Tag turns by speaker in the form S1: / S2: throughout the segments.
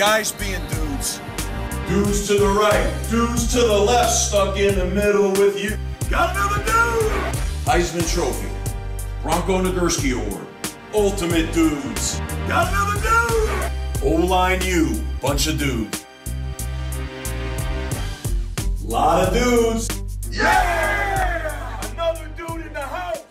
S1: Guys being dudes. Dudes to the right, dudes to the left, stuck in the middle with you. Got another dude! Heisman Trophy, Bronco Nagurski Award, Ultimate Dudes. Got another dude! O-line U, bunch of dudes. Lot of dudes. Yeah! Another dude in the house!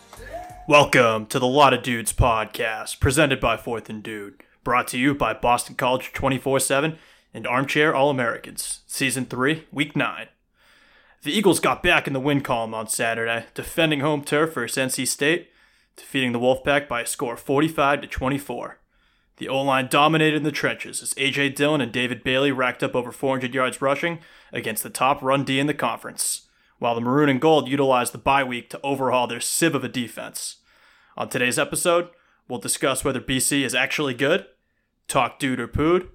S2: Welcome to the Lot of Dudes podcast, presented by Fourth and Dude, brought to you by Boston College 24 7 and Armchair All Americans, Season 3, Week 9. The Eagles got back in the win column on Saturday, defending home turf versus NC State, defeating the Wolfpack by a score of 45 to 24. The O line dominated in the trenches as A.J. Dillon and David Bailey racked up over 400 yards rushing against the top run D in the conference, while the Maroon and Gold utilized the bye week to overhaul their sieve of a defense. On today's episode, we'll discuss whether BC is actually good, talk dude or pood,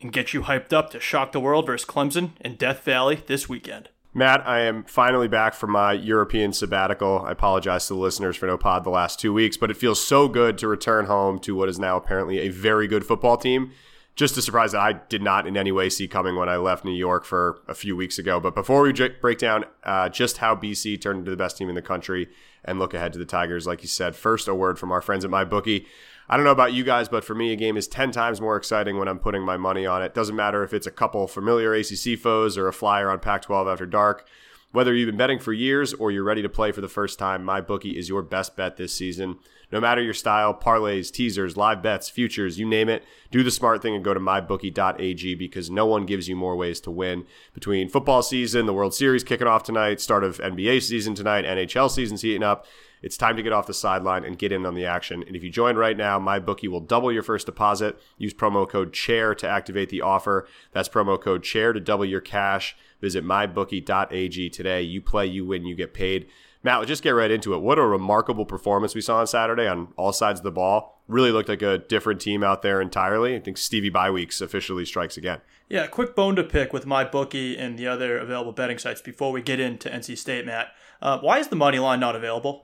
S2: and get you hyped up to shock the world versus Clemson in Death Valley this weekend.
S3: Matt, I am finally back from my European sabbatical. I apologize to the listeners for no pod the last two weeks, but it feels so good to return home to what is now apparently a very good football team. Just a surprise that I did not in any way see coming when I left New York for a few weeks ago. But before we break down uh, just how BC turned into the best team in the country and look ahead to the Tigers, like you said, first a word from our friends at MyBookie. I don't know about you guys, but for me, a game is 10 times more exciting when I'm putting my money on it. Doesn't matter if it's a couple familiar ACC foes or a flyer on Pac 12 after dark. Whether you've been betting for years or you're ready to play for the first time, MyBookie is your best bet this season. No matter your style, parlays, teasers, live bets, futures, you name it, do the smart thing and go to mybookie.ag because no one gives you more ways to win. Between football season, the World Series kicking off tonight, start of NBA season tonight, NHL season's heating up, it's time to get off the sideline and get in on the action. And if you join right now, MyBookie will double your first deposit. Use promo code CHAIR to activate the offer. That's promo code CHAIR to double your cash. Visit mybookie.ag today. You play, you win, you get paid. Matt, let's just get right into it. What a remarkable performance we saw on Saturday on all sides of the ball. Really looked like a different team out there entirely. I think Stevie Byweeks officially strikes again.
S2: Yeah, quick bone to pick with my bookie and the other available betting sites before we get into NC State, Matt. Uh, why is the money line not available?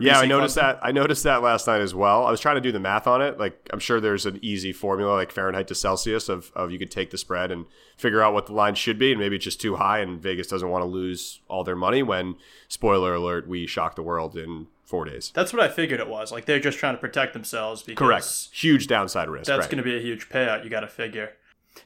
S3: Yeah, I noticed that. I noticed that last night as well. I was trying to do the math on it. Like, I'm sure there's an easy formula, like Fahrenheit to Celsius, of, of you could take the spread and figure out what the line should be, and maybe it's just too high, and Vegas doesn't want to lose all their money. When, spoiler alert, we shock the world in four days.
S2: That's what I figured it was. Like they're just trying to protect themselves. Because
S3: Correct. Huge downside risk.
S2: That's
S3: right.
S2: going to be a huge payout. You got to figure.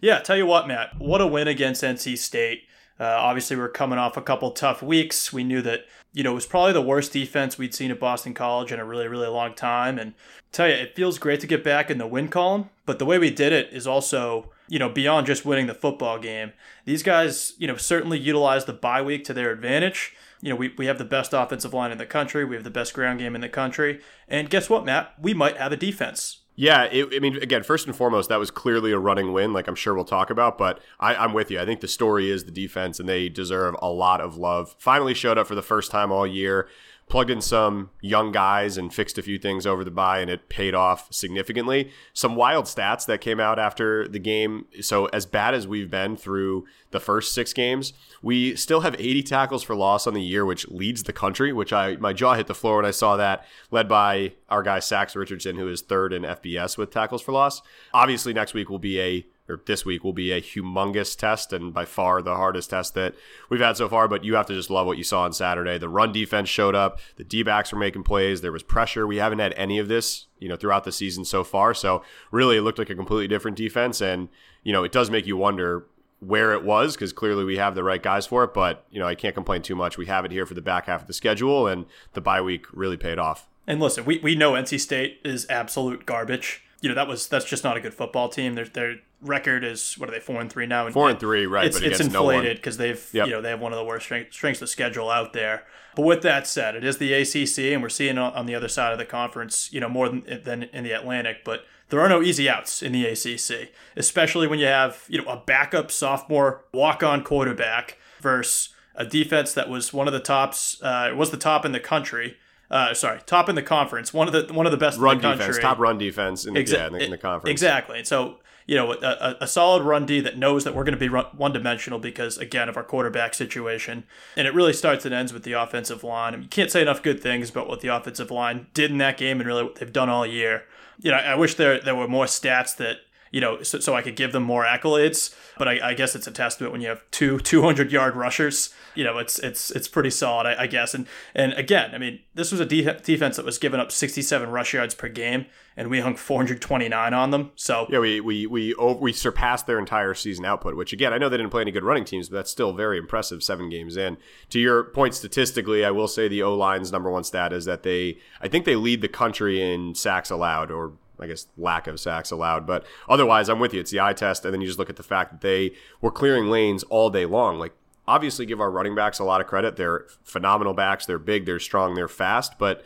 S2: Yeah, tell you what, Matt. What a win against NC State. Uh, obviously, we're coming off a couple tough weeks. We knew that you know, it was probably the worst defense we'd seen at Boston College in a really, really long time. And tell you, it feels great to get back in the win column. But the way we did it is also, you know, beyond just winning the football game. These guys, you know, certainly utilized the bye week to their advantage. You know, we, we have the best offensive line in the country. We have the best ground game in the country. And guess what, Matt? We might have a defense.
S3: Yeah, it, I mean, again, first and foremost, that was clearly a running win, like I'm sure we'll talk about. But I, I'm with you. I think the story is the defense, and they deserve a lot of love. Finally showed up for the first time all year, plugged in some young guys and fixed a few things over the bye, and it paid off significantly. Some wild stats that came out after the game. So, as bad as we've been through the first six games, we still have 80 tackles for loss on the year, which leads the country. Which I my jaw hit the floor when I saw that, led by our guy Max Richardson, who is third in FBS with tackles for loss. Obviously, next week will be a or this week will be a humongous test and by far the hardest test that we've had so far. But you have to just love what you saw on Saturday. The run defense showed up. The D backs were making plays. There was pressure. We haven't had any of this, you know, throughout the season so far. So really, it looked like a completely different defense. And you know, it does make you wonder where it was because clearly we have the right guys for it. But you know, I can't complain too much. We have it here for the back half of the schedule, and the bye week really paid off.
S2: And listen, we, we know NC State is absolute garbage. You know that was that's just not a good football team. They're they're record is what are they four and three now? And
S3: Four and three, right?
S2: It's,
S3: but
S2: it's
S3: no
S2: inflated because they've
S3: Yep.
S2: you know they have one of the worst strength, strengths of schedule out there. But with that said, it is the ACC, and we're seeing on, on the other side of the conference, you know, more than than in the Atlantic. But there are no easy outs in the ACC, especially when you have you know a backup sophomore walk on quarterback versus a defense that was one of the tops, uh, was the top in the country. Uh, sorry, top in the conference, one of the one of the best
S3: Run
S2: the
S3: defense, top run defense in, the-
S2: Exa-
S3: yeah, in, the, in the conference.
S2: Exactly. And so, you know, a, a, solid run D that knows that we're going to be one dimensional because, again, of our quarterback situation. And it really starts and ends with the offensive line. I mean, you can't say enough good things about what the offensive line did in that game and really what they've done all year. You know, I, I wish there there were more stats that you know, so, so I could give them more accolades. But I, I guess it's a testament when you have two 200 yard rushers. You know, it's it's it's pretty solid, I, I guess. And and again, I mean, this was a de- defense that was giving up 67 rush yards per game, and we hung 429 on them. So
S3: Yeah, we we we over, we surpassed their entire season output, which again, I know they didn't play any good running teams, but that's still very impressive. Seven games in. To your point, statistically, I will say the O line's number one stat is that they, I think they lead the country in sacks allowed, or I guess lack of sacks allowed. But otherwise, I'm with you. It's the eye test, and then you just look at the fact that they were clearing lanes all day long. Like obviously, give our running backs a lot of credit. They're phenomenal backs. They're big. They're strong. They're fast. But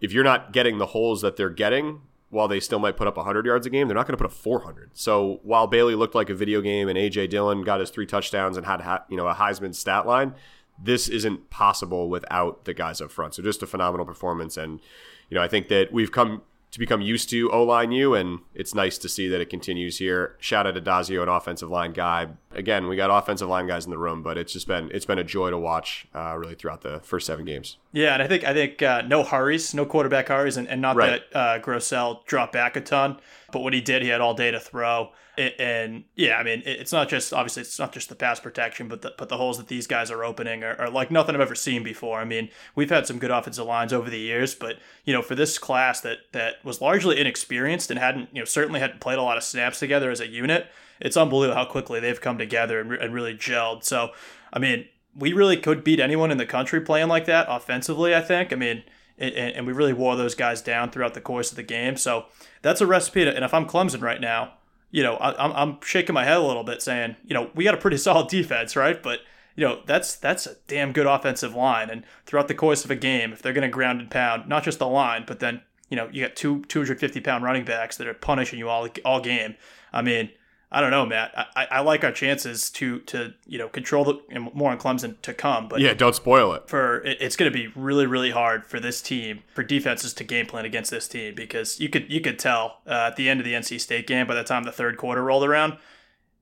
S3: if you're not getting the holes that they're getting, while they still might put up 100 yards a game, they're not going to put up 400. So while Bailey looked like a video game and AJ Dillon got his three touchdowns and had you know a Heisman stat line, this isn't possible without the guys up front. So just a phenomenal performance, and you know I think that we've come to become used to O line U, and it's nice to see that it continues here. Shout out to Dazio, an offensive line guy. Again, we got offensive line guys in the room, but it's just been it's been a joy to watch uh, really throughout the first seven games.
S2: Yeah, and I think I think uh, no hurries, no quarterback hurries, and, and not
S3: Right.
S2: that uh, Grosel dropped back a ton, but what he did, he had all day to throw. It, and yeah, I mean, it, it's not just obviously it's not just the pass protection, but the but the holes that these guys are opening are, are like nothing I've ever seen before. I mean, we've had some good offensive lines over the years, but you know, for this class that that was largely inexperienced and hadn't you know certainly hadn't played a lot of snaps together as a unit, it's unbelievable how quickly they've come together and, re- and really gelled. So, I mean, we really could beat anyone in the country playing like that offensively. I think. I mean, and, and we really wore those guys down throughout the course of the game. So that's a recipe. To, and if I'm Clemson right now, you know, I, I'm I'm shaking my head a little bit, saying, you know, we got a pretty solid defense, right? But you know, that's that's a damn good offensive line. And throughout the course of a game, if they're going to ground and pound, not just the line, but then you know, you got two 250 pound running backs that are punishing you all all game. I mean. I don't know, Matt. I, I- like our chances to to you know control the and more on Clemson to come, but
S3: Yeah, don't spoil it.
S2: for it, it's going to be really really hard for this team for defenses to game plan against this team because you could you could tell uh, at the end of the NC State game by the time the third quarter rolled around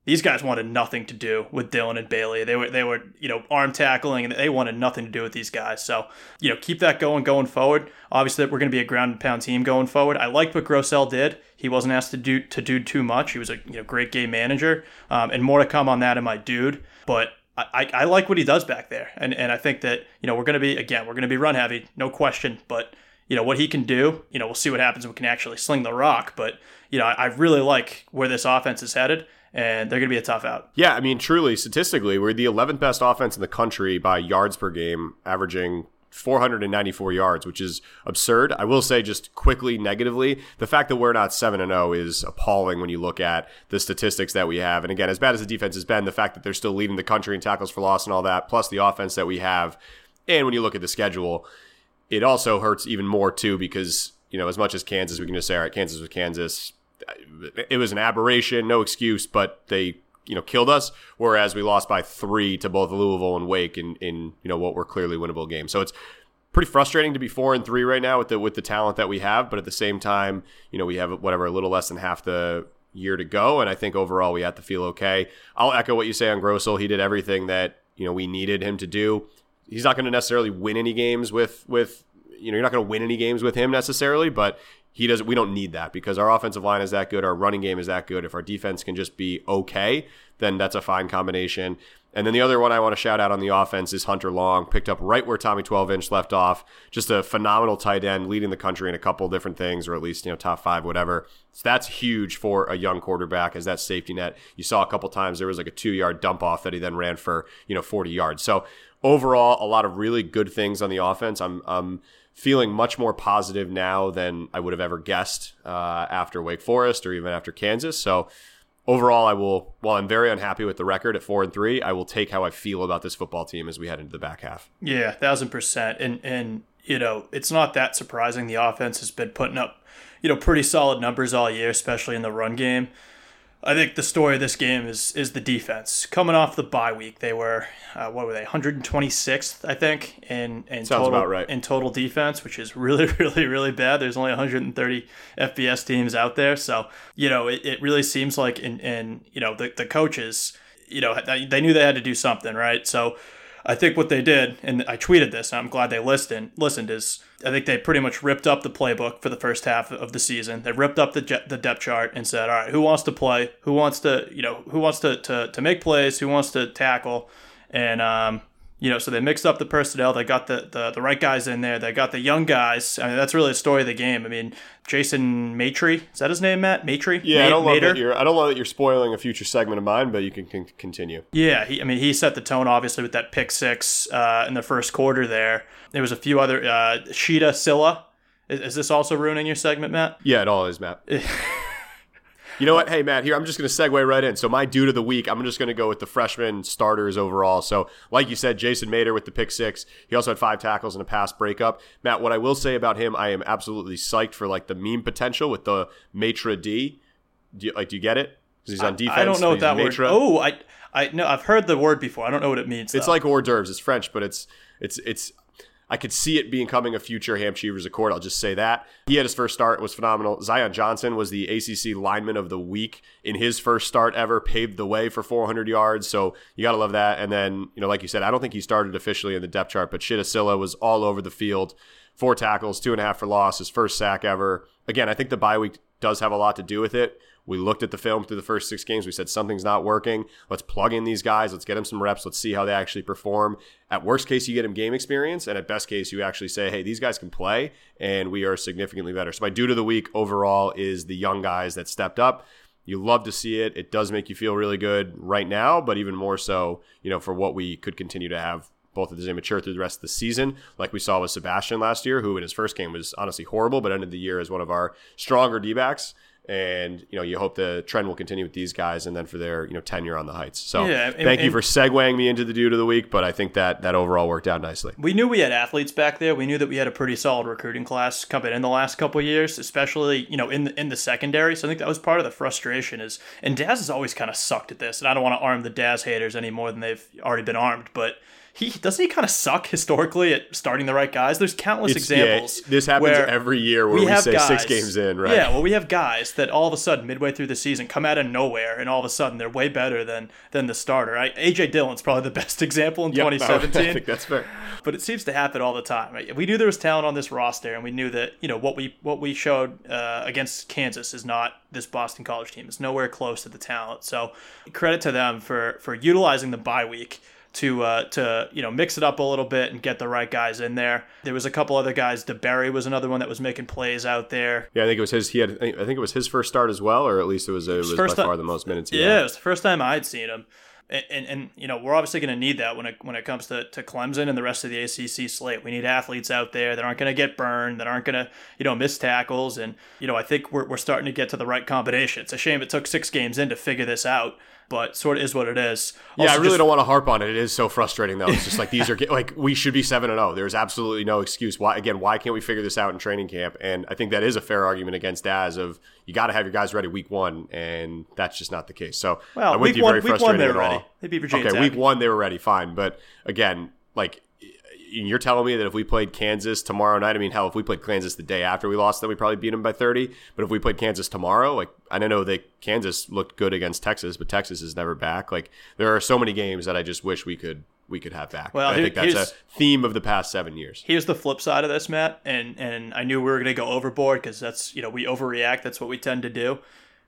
S2: these guys wanted nothing to do with Dillon and Bailey. They were they were you know arm tackling and they wanted nothing to do with these guys. So you know keep that going going forward. Obviously we're going to be a ground and pound team going forward. I liked what Grosel did. He wasn't asked to do to do too much. He was a you know great game manager, um, and more to come on that in my dude. But I, I, like what he does back there, and and I think that you know we're going to be again we're going to be run heavy, no question. But you know what he can do. You know we'll see what happens we can actually sling the rock. But you know I, I really like where this offense is headed, and they're going to be a tough out.
S3: Yeah, I mean, truly, statistically, we're the 11th best offense in the country by yards per game, averaging 494 yards, which is absurd. I will say, just quickly, negatively, the fact that we're not 7 and 0 is appalling when you look at the statistics that we have. And again, as bad as the defense has been, the fact that they're still leading the country in tackles for loss and all that, plus the offense that we have, and when you look at the schedule, it also hurts even more too because you know as much as Kansas, we can just say, all right, Kansas was Kansas. It was an aberration, no excuse, but they you know killed us. Whereas we lost by three to both Louisville and Wake in in you know what were clearly winnable games. So it's pretty frustrating to be four and three right now with the with the talent that we have, but at the same time, you know we have whatever a little less than half the year to go, and I think overall we have to feel okay. I'll echo what you say on Grosel. He did everything that you know we needed him to do he's not going to necessarily win any games with with you know you're not going to win any games with him necessarily but he doesn't we don't need that because our offensive line is that good our running game is that good if our defense can just be okay then that's a fine combination and then the other one I want to shout out on the offense is Hunter Long, picked up right where Tommy 12 inch left off. Just a phenomenal tight end, leading the country in a couple different things, or at least, you know, top five, whatever. So that's huge for a young quarterback as that safety net. You saw a couple times there was like a two yard dump off that he then ran for, you know, 40 yards. So overall, a lot of really good things on the offense. I'm, I'm feeling much more positive now than I would have ever guessed uh, after Wake Forest or even after Kansas. So overall, I will. While I'm very unhappy with the record at four and three, I will take how I feel about this football team as we head into the back half.
S2: Yeah, thousand percent. And and you know, it's not that surprising. The offense has been putting up, you know, pretty solid numbers all year, especially in the run game. I think the story of this game is is the defense. Coming off the bye week, they were uh, what were they 126th, I think, in in
S3: Sounds
S2: total
S3: right.
S2: in total defense, which is really really really bad. There's only 130 FBS teams out there, so you know it, it really seems like in in you know the the coaches, you know they knew they had to do something, right? So I think what they did, and I tweeted this, and I'm glad they listened. Listened is I think they pretty much ripped up the playbook for the first half of the season. They ripped up the the depth chart and said, "All right, who wants to play? Who wants to you know who wants to to, to make plays? Who wants to tackle?" And um, you know, so they mixed up the personnel. They got the, the, the right guys in there. They got the young guys. I mean, that's really the story of the game. I mean, Jason Maitre, is that his name, Matt? Maitre?
S3: Yeah,
S2: Ma-
S3: I don't love
S2: Mater?
S3: that you're. I don't love that you're spoiling a future segment of mine, but you can, can continue.
S2: Yeah, he, I mean, he set the tone obviously with that pick six uh, in the first quarter. There, there was a few other uh, Shitta Sillah. Is, is this also ruining your segment, Matt?
S3: Yeah, it all is, Matt. you know what? Hey, Matt, here, I'm just going to segue right in. So, my dude of the week, I'm just going to go with the freshman starters overall. So, like you said, Jason Maitre with the pick six. He also had five tackles and a pass breakup. Matt, what I will say about him, I am absolutely psyched for like the meme potential with the Matra D. Do you, like, do you get it? Because he's on defense.
S2: I don't know what that word. Oh, I I no, I've heard the word before. I don't know what it means.
S3: It's
S2: though.
S3: like hors d'oeuvres. It's French, but it's it's it's. I could see it becoming a future Ham Accord. I'll just say that he had his first start was phenomenal. Zion Johnson was the ACC lineman of the week in his first start ever. Paved the way for 400 yards, so you gotta love that. And then you know, like you said, I don't think he started officially in the depth chart, but Shitta Sillah was all over the field. Four tackles, two and a half for loss, his first sack ever. Again, I think the bye week does have a lot to do with it. We looked at the film through the first six games. We said something's not working. Let's plug in these guys. Let's get them some reps. Let's see how they actually perform. At worst case, you get them game experience. And at best case, you actually say, hey, these guys can play and we are significantly better. So my dude of the week overall is the young guys that stepped up. You love to see it. It does make you feel really good right now, but even more so, you know, for what we could continue to have both as they mature through the rest of the season, like we saw with Sebastian last year, who in his first game was honestly horrible, but ended the year as one of our stronger D backs. And you know, you hope the trend will continue with these guys, and then for their you know tenure on the heights. So,
S2: Yeah, and-
S3: thank you for segueing me into the dude of the week, but I think that that overall worked out nicely.
S2: we knew we had athletes back there. We knew that we had a pretty solid recruiting class coming in the last couple of years, especially you know in the in the secondary. So I think that was part of the frustration. Is and Daz has always kind of sucked at this, and I don't want to arm the Daz haters any more than they've already been armed, but. He doesn't he kind of suck historically at starting the right guys. There's countless
S3: It's- yeah,
S2: examples.
S3: this happens every year where we,
S2: have
S3: say six games in, right?
S2: Yeah, well, we have guys that all of a sudden, midway through the season, come out of nowhere, and all of a sudden they're way better than than the starter. I, AJ Dillon's probably the best example in
S3: Yep,
S2: 2017
S3: I think that's fair.
S2: but it seems to happen all the time. Right? We knew there was talent on this roster, and we knew that you know what we what we showed uh, against Kansas is not this Boston College team. It's nowhere close to the talent. So credit to them for for utilizing the bye week to uh, to you know mix it up a little bit and get the right guys in there. There was a couple other guys. DeBerry was another one that was making plays out there.
S3: Yeah, I think it was his. He had. I think it was his first start as well, or at least it was. It was by
S2: time-
S3: far the most minutes. He
S2: Yeah,
S3: had.
S2: it was the first time I'd seen him. And, and, and you know we're obviously going to need that when it when it comes to, to Clemson and the rest of the ACC slate. We need athletes out there that aren't going to get burned, that aren't going to you know miss tackles, and you know I think we're, we're starting to get to the right combination. It's a shame it took six games in to figure this out, but sort of is what it is.
S3: Yeah, I really
S2: just-
S3: don't want to harp on it. It is so frustrating though. It's just like these are like we should be seven and zero. There's absolutely no excuse. Why again? Why can't we figure this out in training camp? And I think that is a fair argument against Daz of you got to have your guys ready week one, and that's just not the case. So
S2: Well,
S3: I'm with
S2: week
S3: you.
S2: one-
S3: very
S2: week one they
S3: at
S2: were
S3: all.
S2: ready. They beat Virginia
S3: Okay,
S2: Tech.
S3: week one they were ready, fine. But again, like you're telling me that if we played Kansas tomorrow night, I mean, hell, if we played Kansas the day after we lost, then we probably beat them by 30. But if we played Kansas tomorrow, like I don't know that Kansas looked good against Texas, but Texas is never back. Like there are so many games that I just wish we could we could have back.
S2: Well,
S3: I think that's a theme of the past seven years.
S2: Here's the flip side of this, Matt, and and I knew we were going to go overboard because that's you know we overreact. That's what we tend to do.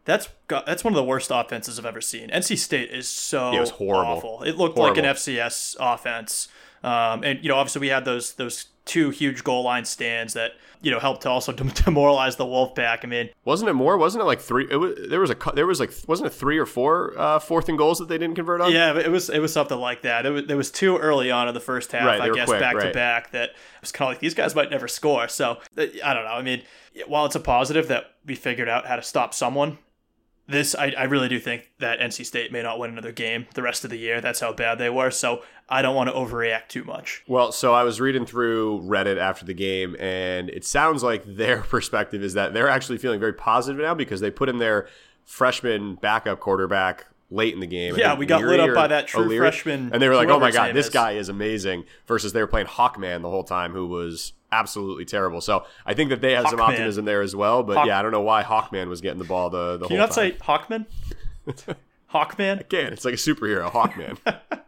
S2: That's got, that's one of the worst offenses I've ever seen. NC State is so
S3: Yeah, it was horrible.
S2: awful. It looked like an FCS offense, um, and you know obviously we had those those two huge goal line stands that you know helped to also demoralize the Wolfpack. I mean,
S3: Wasn't it more? Wasn't it like three? It was, there was a there was like wasn't it three or four uh, fourth and goals that they didn't convert on?
S2: Yeah, it was it was something like that. It was, there was two early on in the first half,
S3: Right,
S2: I guess,
S3: quick,
S2: back to back. That it was kind of like these guys might never score. So I don't know. I mean, while it's a positive that we figured out how to stop someone, this I, I really do think that NC State may not win another game the rest of the year. That's how bad they were. So I don't want to overreact too much.
S3: Well, so I was reading through Reddit after the game, and it sounds like their perspective is that they're actually feeling very positive now because they put in their freshman backup quarterback late in the game.
S2: Yeah, we got
S3: Leary
S2: lit up by that true
S3: O'Leary,
S2: freshman,
S3: and they were like, "Oh my god, this
S2: is."
S3: guy is amazing." Versus they were playing Hawkman the whole time, who was absolutely terrible. So I think that they have some optimism there as well. But
S2: Hawk-
S3: yeah, I don't know why Hawkman was getting the ball the the
S2: Can you not
S3: time.
S2: say Hawkman? Hawkman?
S3: Again, it's like a superhero, Hawkman.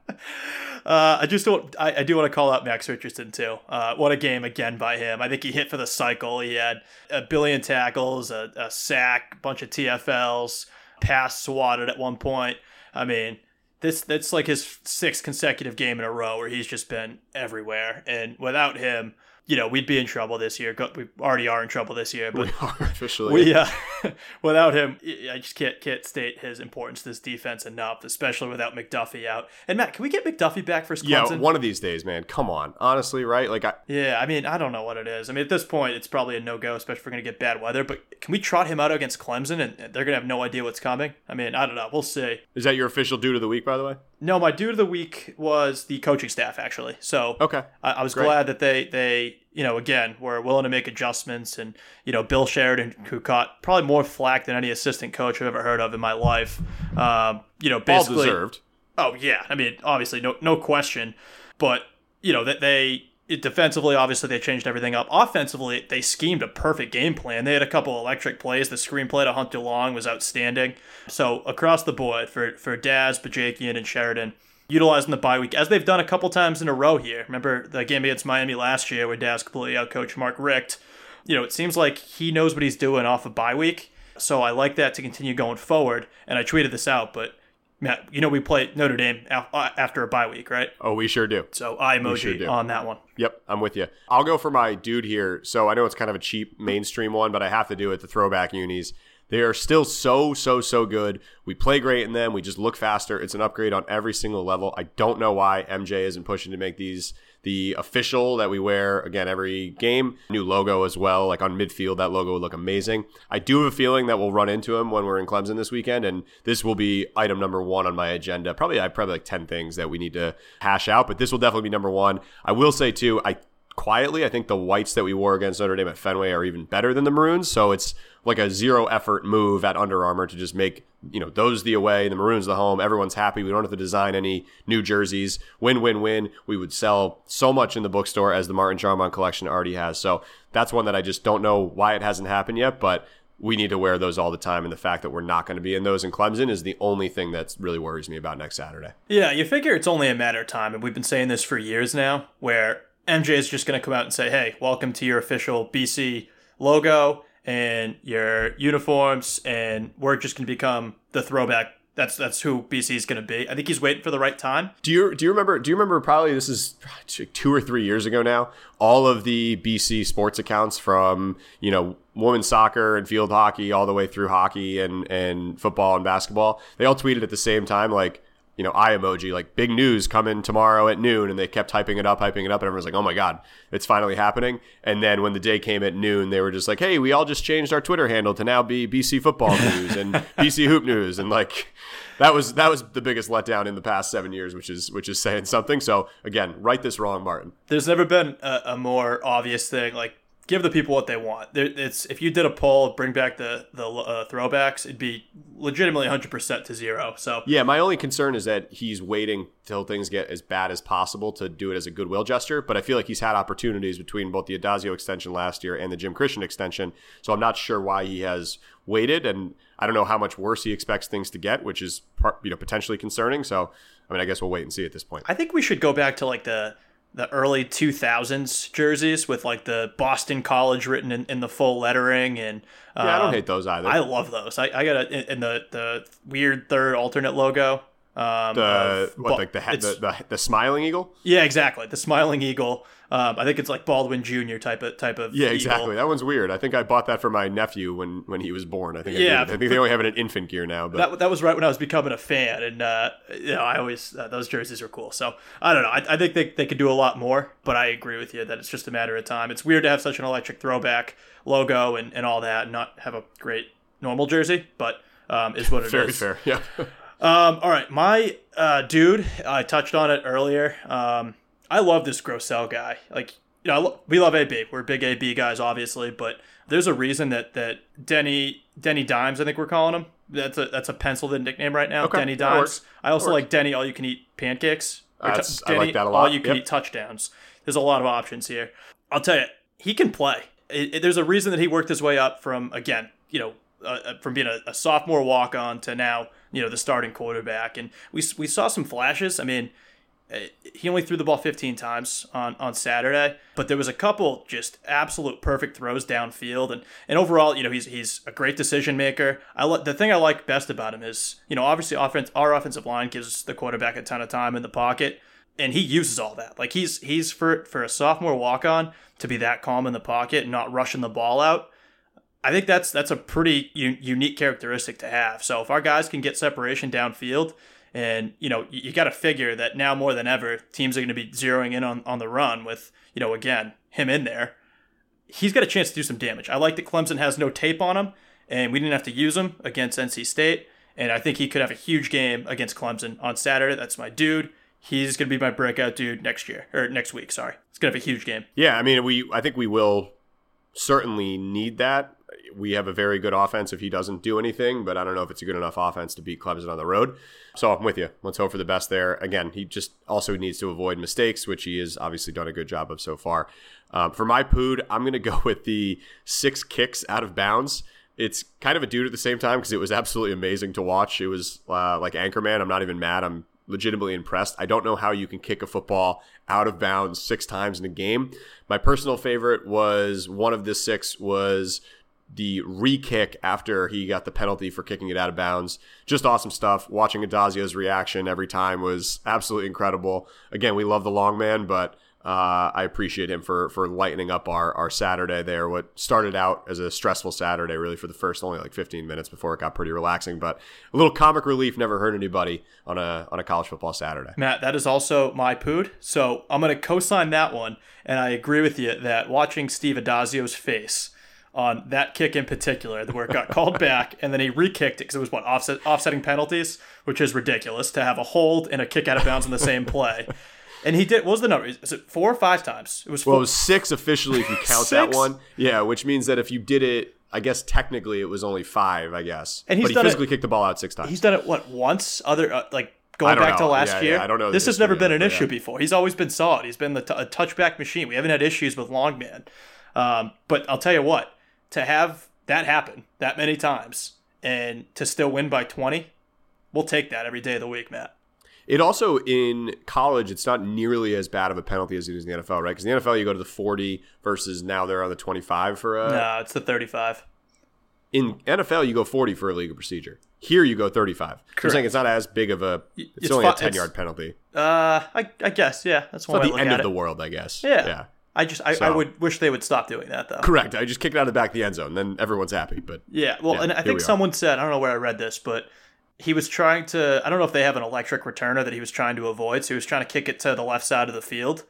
S2: Uh, I just don't. I, I do want to call out Max Richardson too. Uh, what a game again by him. I think he hit for the cycle. He had a billion tackles, a, a sack, a bunch of TFLs, pass swatted at one point. I mean, this that's like his sixth consecutive game in a row where he's just been everywhere. And without him, you know, we'd be in trouble this year. We already are in trouble this year, but
S3: we are officially.
S2: we uh, without him, I just can't can't state his importance to this defense enough, especially without McDuffie out. And Matt, can we get McDuffie back for
S3: yeah, one of these days, man. Come on, honestly, right? Like, I,
S2: Yeah, I mean, I don't know what it is. I mean, at this point, it's probably a no go, especially if we're going to get bad weather. But can we trot him out against Clemson and they're going to have no idea what's coming? I mean, I don't know. We'll see.
S3: is that your official dude of the week, by the way?
S2: No, my dude of the week was the coaching staff, actually. So
S3: Okay.
S2: I, I was
S3: Great.
S2: glad that they, they, you know, again, were willing to make adjustments. And, you know, Bill Sheridan, who caught probably more flack than any assistant coach I've ever heard of in my life, um, you know,
S3: All
S2: basically.
S3: deserved.
S2: Oh yeah, I mean obviously no no question, but you know that they it, defensively obviously they changed everything up. Offensively they schemed a perfect game plan. They had a couple electric plays. The screenplay to Hunter Long was outstanding. So across the board for for Daz, Bajakian, and Sheridan. Utilizing the bye week as they've done a couple times in a row here. Remember the game against Miami last year where Daz completely outcoached Mark Richt. You know, it seems like he knows what he's doing off of bye week. So I like that to continue going forward. And I tweeted this out, but Matt, you know we play Notre Dame uh, after a bye week, right?
S3: Oh, we sure do.
S2: So I emoji
S3: sure
S2: on that one.
S3: Yep, I'm with you. I'll go for my dude here. So I know it's kind of a cheap mainstream one, but I have to do it. The throwback unis. They are still so, so, so good. We play great in them. We just look faster. It's an upgrade on every single level. I don't know why MJ isn't pushing to make these the official that we wear again every game. New logo as well. Like on midfield, that logo would look amazing. I do have a feeling that we'll run into him when we're in Clemson this weekend, and this will be item number one on my agenda. Probably I probably like ten things that we need to hash out, but this will definitely be number one. I will say too, I quietly, I think the whites that we wore against Notre Dame at Fenway are even better than the maroons. So it's like a zero effort move at Under Armour to just make you know those the away, the maroons the home. Everyone's happy. We don't have to design any new jerseys. Win, win, win. We would sell so much in the bookstore as the Martin Jarmond collection already has. So that's one that I just don't know why it hasn't happened yet, but. We need to wear those all the time, and the fact that we're not going to be in those in Clemson is the only thing that really worries me about next Saturday.
S2: Yeah, you figure it's only a matter of time, and we've been saying this for years now, where MJ is just going to come out and say, "Hey, welcome to your official BC logo and your uniforms, and we're just going to become the throwback." That's that's who BC is going to be. I think he's waiting for the right time.
S3: Do you do you remember? Do you remember? Probably this is two or three years ago now. All of the BC sports accounts from you know women's soccer and field hockey, all the way through hockey and and football and basketball. They all tweeted at the same time, like you know, eye emoji, like big news coming tomorrow at noon, and they kept hyping it up, hyping it up, and everyone's like, oh my god, it's finally happening. And then when the day came at noon, they were just like, hey, we all just changed our Twitter handle to now be BC Football News and BC Hoop News, and like that was that was the biggest letdown in the past seven years, which is which is saying something. So again, right this wrong, Martin.
S2: There's never been a, a more obvious thing. Like, give the people what they want. It's if you did a poll, bring back the the uh, throwbacks, it'd be legitimately 100% to zero. So
S3: Yeah, my only concern is that he's waiting till things get as bad as possible to do it as a goodwill gesture. But I feel like he's had opportunities between both the Addazio extension last year and the Jim Christian extension. So I'm not sure why he has waited, and I don't know how much worse he expects things to get, which is part, you know potentially concerning. So I mean, I guess we'll wait and see at this point.
S2: I think we should go back to like the the early 2000s jerseys with like the Boston College written in, in the full lettering and uh,
S3: yeah, I don't hate those either.
S2: I love those. I, I got a in the the weird third alternate logo. Um,
S3: the
S2: of
S3: what like the, the the the smiling eagle.
S2: yeah, exactly. The smiling eagle. Um, I think it's like Baldwin Jr. type of type of
S3: Yeah,
S2: eagle.
S3: exactly. That one's weird. I think I bought that for my nephew when when he was born. I think. I
S2: Yeah,
S3: did. I think they only have it in infant gear now, but
S2: That, that was right when I was becoming a fan, and uh, you know I always uh, those jerseys are cool. So I don't know. I, I think they, they could do a lot more, but I agree with you that it's just a matter of time. It's weird to have such an electric throwback logo and, and all that, and not have a great normal jersey. But Um, is what it is.
S3: Very fair. Yeah.
S2: Um, all right, my uh, dude, I touched on it earlier. Um, I love this Grosel guy. Like, you know, we love AB. We're big AB guys, obviously, but there's a reason that that Denny Denny Dimes, I think we're calling him. That's a that's a pencil in nickname right now.
S3: Okay,
S2: Denny Dimes. I also like Denny all you can eat pancakes. Or
S3: That's- I like that a lot.
S2: All you can
S3: Yep.
S2: eat touchdowns. There's a lot of options here. I'll tell you, he can play. It, it- there's a reason that he worked his way up from again, you know, uh, uh, from being a, a sophomore walk on to now, you know, the starting quarterback. And we we saw some flashes. I mean, Uh, he only threw the ball 15 times on, on Saturday, but there was a couple just absolute perfect throws downfield, and, and overall, you know, he's he's a great decision maker. I li- the thing I like best about him is, you know, obviously offense our offensive line gives the quarterback a ton of time in the pocket, and he uses all that. Like he's he's for for a sophomore walk on to be that calm in the pocket and not rushing the ball out. I think that's that's a pretty u- unique characteristic to have. So if our guys can get separation downfield, and you know you, you got to figure that now more than ever, teams are going to be zeroing in on on the run with you know again him in there. He's got a chance to do some damage. I like that Clemson has no tape on him, and we didn't have to use him against NC State. And I think he could have a huge game against Clemson on Saturday. That's my dude. He's going to be my breakout dude next year or next week. Sorry, it's going to have a huge game.
S3: Yeah, I mean, we I think we will certainly need that. We have a very good offense if he doesn't do anything, but I don't know if it's a good enough offense to beat Clemson on the road. So I'm with you. Let's hope for the best there. Again, he just also needs to avoid mistakes, which he has obviously done a good job of so far. Um, for my pood, I'm going to go with the six kicks out of bounds. It's kind of a dude at the same time because it was absolutely amazing to watch. It was uh, like Anchorman. I'm not even mad. I'm legitimately impressed. I don't know how you can kick a football out of bounds six times in a game. My personal favorite was one of the six was the re-kick after he got the penalty for kicking it out of bounds. Just awesome stuff. Watching Addazio's reaction every time was absolutely incredible. Again, we love the long man, but uh, I appreciate him for for lightening up our, our Saturday there. What started out as a stressful Saturday, really for the first only like 15 minutes before it got pretty relaxing. But a little comic relief never hurt anybody on a on a college football Saturday.
S2: Matt, that is also my pood. So I'm going to co sign that one. And I agree with you that watching Steve Addazio's face on that kick in particular, where it got called back and then he re kicked it because it was what, offset, offsetting penalties, which is ridiculous to have a hold and a kick out of bounds in the same play. And he did, what was the number? Is it four or five times? It was four.
S3: Well, it was six officially if you count that one. Yeah, which means that if you did it, I guess technically it was only five. I guess,
S2: And he's
S3: but he
S2: done it-
S3: physically kicked the ball out six times.
S2: He's done it, what, once? Other, uh, like, going back to last
S3: Yeah,
S2: year?
S3: yeah, I don't know
S2: This has never been an issue before. He's always been solid. He's been the t- a touchback machine. We haven't had issues with Longman. Um, but I'll tell you what, to have that happen that many times and to still win by 20, we'll take that every day of the week, Matt.
S3: It also in college, it's not nearly as bad of a penalty as it is in the NFL, right? Because in the NFL, you go to the 40 versus now they're on the 25 for a.
S2: no, it's the 35.
S3: In NFL, you go 40 for a legal procedure. Here, you go 35. I'm
S2: Correct.
S3: saying it's not as big of a. It's,
S2: it's
S3: only
S2: fi-
S3: a 10 yard penalty.
S2: Uh, I, I guess, yeah. That's one
S3: Not
S2: way
S3: the end of the world, I guess.
S2: Yeah.
S3: Yeah.
S2: I just, I, I would wish they would stop doing that, though.
S3: Correct. I just kicked it out of the back of the end zone. Then everyone's happy. But
S2: Yeah, well,
S3: Yeah,
S2: and I think someone said I don't know where I read this, but he was trying to. I don't know if they have an electric returner that he was trying to avoid, so he was trying to kick it to the left side of the field.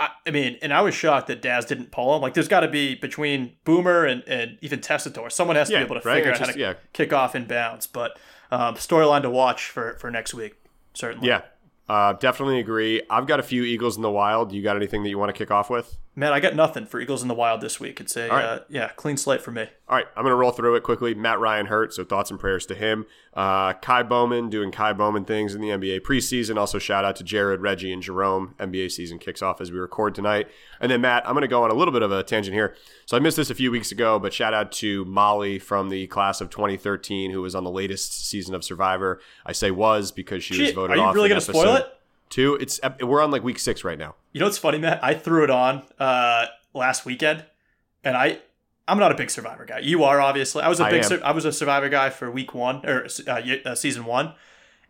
S2: I, I mean, and I was shocked that Daz didn't pull him. Like, there's got to be between Boomer and, and even Tessitore, someone has to
S3: Yeah,
S2: be able to
S3: right?
S2: figure
S3: It's
S2: out
S3: just-
S2: how to
S3: yeah.
S2: kick off in bounds. But um, storyline to watch for for next week, certainly.
S3: yeah, uh, definitely agree. I've got a few Eagles in the wild. You got anything that you want to kick off with?
S2: Man, I got nothing for Eagles in the Wild this week. It's a
S3: right.
S2: uh, yeah clean slate for me.
S3: All right, I'm going to roll through it quickly. Matt Ryan hurt, so thoughts and prayers to him. Uh, Ky Bowman doing Ky Bowman things in the NBA preseason. Also, shout out to Jared, Reggie, and Jerome. NBA season kicks off as we record tonight. And then, Matt, I'm going to go on a little bit of a tangent here. So, I missed this a few weeks ago, but shout out to Molly from the class of 2013 who was on the latest season of Survivor. I say was because she was
S2: Shit,
S3: voted
S2: are you
S3: off.
S2: really gonna spoil it?
S3: Two. It's we're on like week six right now.
S2: You know what's funny, Matt? I threw it on uh, last weekend, and I I'm not a big Survivor guy. You are obviously. I was a big
S3: am.
S2: Sur- I was a Survivor guy for week one or uh, uh, season one,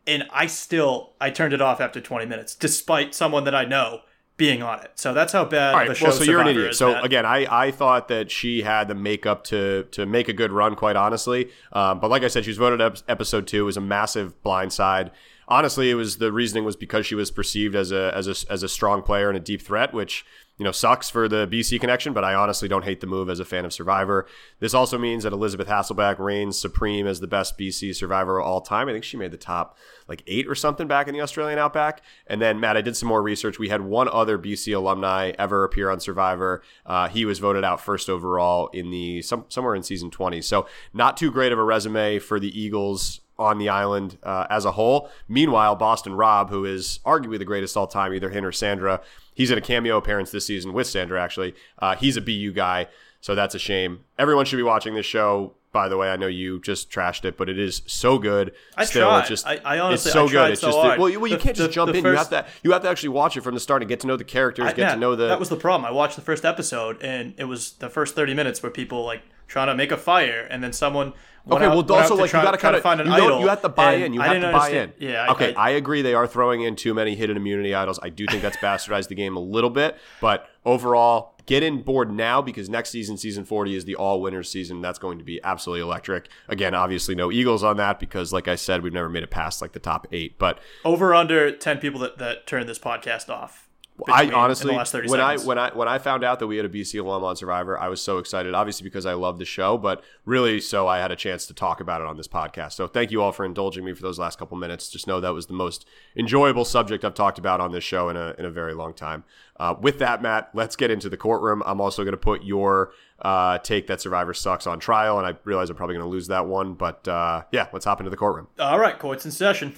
S2: and I still I turned it off after 20 minutes, despite someone that I know being on it. So that's how bad
S3: All right.
S2: show
S3: Well, so you're an idiot. So again, I, I thought that she had the makeup to to make a good run, quite honestly. Um, but like I said, she was voted ep- episode two. It was a massive blindside. Honestly, it was the reasoning was because she was perceived as a as a as a strong player and a deep threat, which you know, sucks for the BC connection, but I honestly don't hate the move as a fan of Survivor. This also means that Elisabeth Hasselbeck reigns supreme as the best BC Survivor of all time. I think she made the top like eight or something back in the Australian Outback. And then, Matt, I did some more research. We had one other BC alumni ever appear on Survivor. Uh, he was voted out first overall in the some, somewhere in season 20. So, not too great of a resume for the Eagles on the island uh, as a whole. Meanwhile, Boston Rob, who is arguably the greatest all time, either him or Sandra, he's in a cameo appearance this season with Sandra, actually. Uh, he's a BU guy, so that's a shame. Everyone should be watching this show. By the way, I know you just trashed it, but it is so good.
S2: I
S3: Still,
S2: tried.
S3: It's just,
S2: I, I honestly,
S3: it's so
S2: I
S3: good. It's
S2: so
S3: just
S2: hard.
S3: well, you, well, you
S2: The-
S3: can't just
S2: the-
S3: jump
S2: the
S3: in. you have to you have to actually watch it from the start and get to know the characters,
S2: I-
S3: get
S2: yeah,
S3: to know the.
S2: That was the problem. I watched the first episode, and it was the first thirty minutes where people like trying to make a fire, and then someone.
S3: Okay,
S2: out,
S3: well, also like
S2: try,
S3: you got to kind of
S2: find an
S3: you,
S2: idol.
S3: you have to buy in. You have to buy in.
S2: Yeah.
S3: Okay,
S2: I,
S3: I, agree. They are throwing in too many hidden immunity idols. I do think that's bastardized the game a little bit, but overall, get in board now because next season, season 40, is the all winners season. That's going to be absolutely electric. Again, obviously, no Eagles on that because, like I said, we've never made it past like the top eight. But
S2: over under ten people that that turned this podcast off.
S3: I honestly,
S2: the last 30
S3: when
S2: seconds.
S3: I when I when I found out that we had a BC alum on Survivor, I was so excited. Obviously, because I love the show, but really, so I had a chance to talk about it on this podcast. So, thank you all for indulging me for those last couple minutes. Just know that was the most enjoyable subject I've talked about on this show in a in a very long time. Uh, with that, Matt, let's get into the courtroom. I'm also going to put your uh, take that Survivor sucks on trial, and I realize I'm probably going to lose that one, but uh, yeah, let's hop into the courtroom.
S2: All right, court's in session.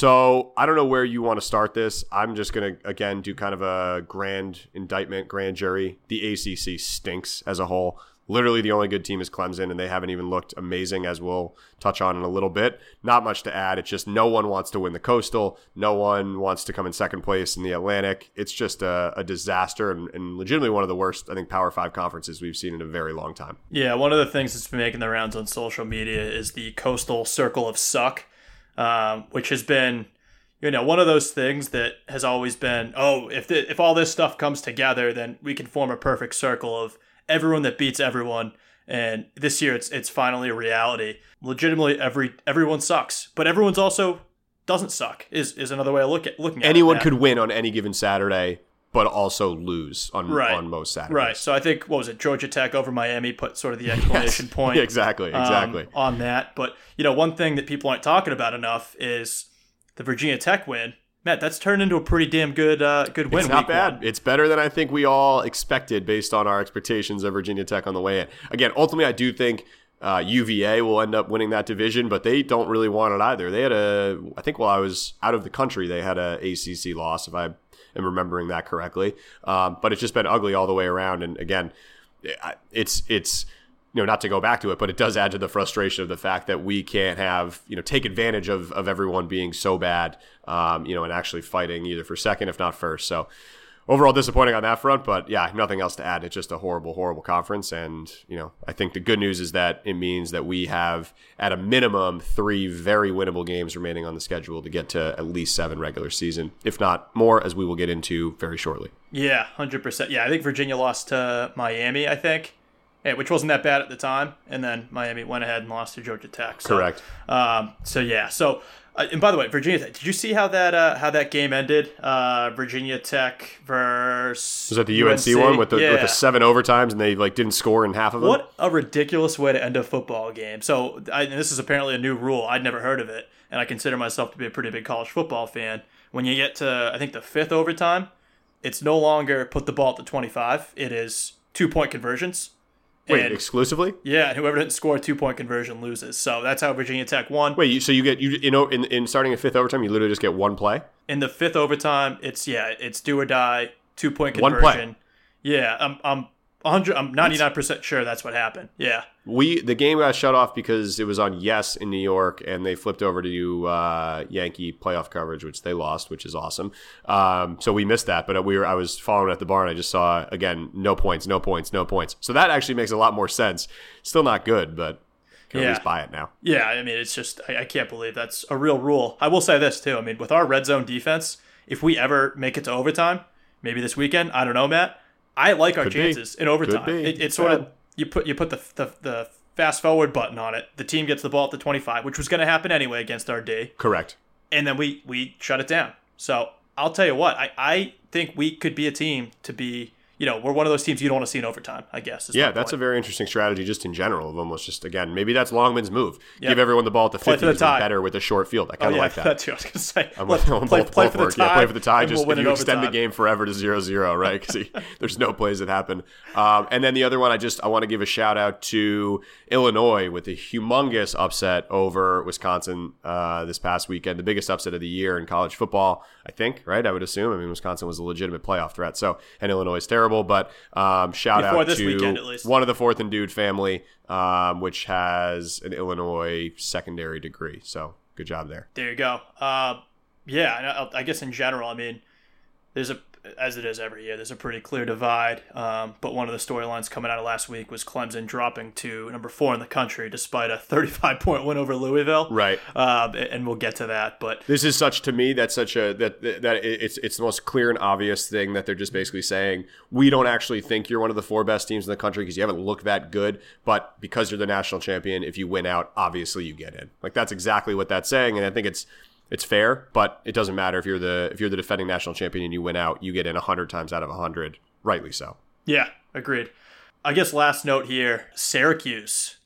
S3: So I don't know where you want to start this. I'm just going to again do kind of a grand indictment, grand jury. The ACC stinks as a whole. Literally, the only good team is Clemson, and they haven't even looked amazing, as we'll touch on in a little bit. Not much to add. It's just no one wants to win the Coastal. No one wants to come in second place in the Atlantic. It's just a, a disaster and, and legitimately one of the worst, I think, Power Five conferences we've seen in a very long time.
S2: Yeah, one of the things that's been making the rounds on social media is the coastal circle of suck, um, which has been, you know, one of those things that has always been, oh, if the, if all this stuff comes together, then we can form a perfect circle of everyone that beats everyone. And this year, it's it's finally a reality. Legitimately, every everyone sucks, but everyone's also doesn't suck. Is is another way of look at looking at it.
S3: Anyone
S2: it.
S3: could win on any given Saturday, but also lose on,
S2: Right.
S3: on most Saturdays.
S2: Right. So I think what was it, Georgia Tech over Miami put sort of the explanation point.
S3: Yeah, exactly,
S2: um,
S3: exactly.
S2: on that. But you know, one thing that people aren't talking about enough is the Virginia Tech win. Matt, that's turned into a pretty damn good uh, good win.
S3: It's not bad.
S2: one.
S3: It's better than I think we all expected based on our expectations of Virginia Tech on the way in. Again, ultimately, I do think uh, UVA will end up winning that division, but they don't really want it either. They had a, I think while I was out of the country, they had a ACC loss, if I am remembering that correctly. Um, but it's just been ugly all the way around. And again, it's it's you know not to go back to it, but it does add to the frustration of the fact that we can't have you know take advantage of of everyone being so bad, um, you know, and actually fighting either for second, if not first. So overall disappointing on that front, but yeah, nothing else to add. It's just a horrible, horrible conference, and you know I think the good news is that it means that we have at a minimum three very winnable games remaining on the schedule to get to at least seven regular season, if not more, as we will get into very shortly.
S2: Yeah, hundred percent. Yeah, I think Virginia lost to Miami. I think, which wasn't that bad at the time, and then Miami went ahead and lost to Georgia Tech. So,
S3: Correct.
S2: Um, so yeah. So, uh, and by the way, Virginia Tech. Did you see how that uh, how that game ended? Uh, Virginia Tech versus
S3: Was that the UNC, one with the
S2: yeah.
S3: with the seven overtimes and they like didn't score in half of them?
S2: What a ridiculous way to end a football game. So, I, and this is apparently a new rule. I'd never heard of it, and I consider myself to be a pretty big college football fan. When you get to, I think, the fifth overtime, it's no longer put the ball at the 25. It is two point conversions.
S3: Wait,
S2: And-
S3: exclusively?
S2: yeah, and whoever didn't score a two point conversion loses. So that's how Virginia Tech won.
S3: Wait, you, so you get you you know in in starting a fifth overtime, you literally just get one play.
S2: In the fifth overtime, it's yeah, it's do or die, two point conversion.
S3: One play.
S2: Yeah, I'm I'm 100 I'm 99% sure that's what happened. Yeah.
S3: We the game got shut off because it was on Yes in New York, and they flipped over to uh, Yankee playoff coverage, which they lost, which is awesome. Um, so we missed that, but we were I was following at the bar, and I just saw again no points, no points, no points. So that actually makes a lot more sense. Still not good, but can
S2: Yeah.
S3: at least buy it now.
S2: Yeah, I mean, it's just, I, I can't believe that's a real rule. I will say this, too. I mean, with our red zone defense, if we ever make it to overtime, maybe this weekend, I don't know, Matt, I like our
S3: Could be.
S2: chances in overtime.
S3: Be.
S2: It, it's
S3: It's
S2: sort of, you put you put the, the, the fast forward button on it. The team gets the ball at the 25, which was going to happen anyway against our D,
S3: Correct.
S2: and then we we shut it down. So I'll tell you what, I, I think we could be a team to be, you know, we're one of those teams you don't want to see in overtime, I guess.
S3: Yeah, that's a very interesting strategy just in general of almost just again, maybe that's Longman's move.
S2: Yeah.
S3: Give everyone the ball at the
S2: Play
S3: 50
S2: for the tie.
S3: better with a short field. I
S2: Oh,
S3: kind of
S2: yeah,
S3: like that.
S2: that too. I was going to say.
S3: I'm with
S2: play,
S3: both,
S2: play
S3: both
S2: for the
S3: work.
S2: tie.
S3: Yeah, play for the tie. Just
S2: we'll
S3: you extend the game forever to 0-0, right? Because there's no plays that happen. Um, and then the other one, I just I want to give a shout out to Illinois with a humongous upset over Wisconsin uh, this past weekend, the biggest upset of the year in college football. I think, right? I would assume. I mean, Wisconsin was a legitimate playoff threat. So, and Illinois is terrible, but um, shout
S2: Before
S3: out
S2: this
S3: to
S2: weekend, at least.
S3: one of the fourth and dude family, um, which has an Illinois secondary degree. So, good job there.
S2: There you go. Uh, yeah, I, I guess in general, I mean, there's a as it is every year. There's a pretty clear divide. Um, but one of the storylines coming out of last week was Clemson dropping to number four in the country despite a 35 point win over Louisville.
S3: Right.
S2: Um, and we'll get to that. But
S3: This is such to me that's such a that that it's it's the most clear and obvious thing that they're just basically saying we don't actually think you're one of the four best teams in the country because you haven't looked that good, but because you're the national champion, if you win out, obviously you get in. Like that's exactly what that's saying, and I think it's it's fair, but it doesn't matter if you're the if you're the defending national champion and you win out, you get in hundred times out of hundred, rightly so.
S2: yeah, agreed. I guess last note here Syracuse.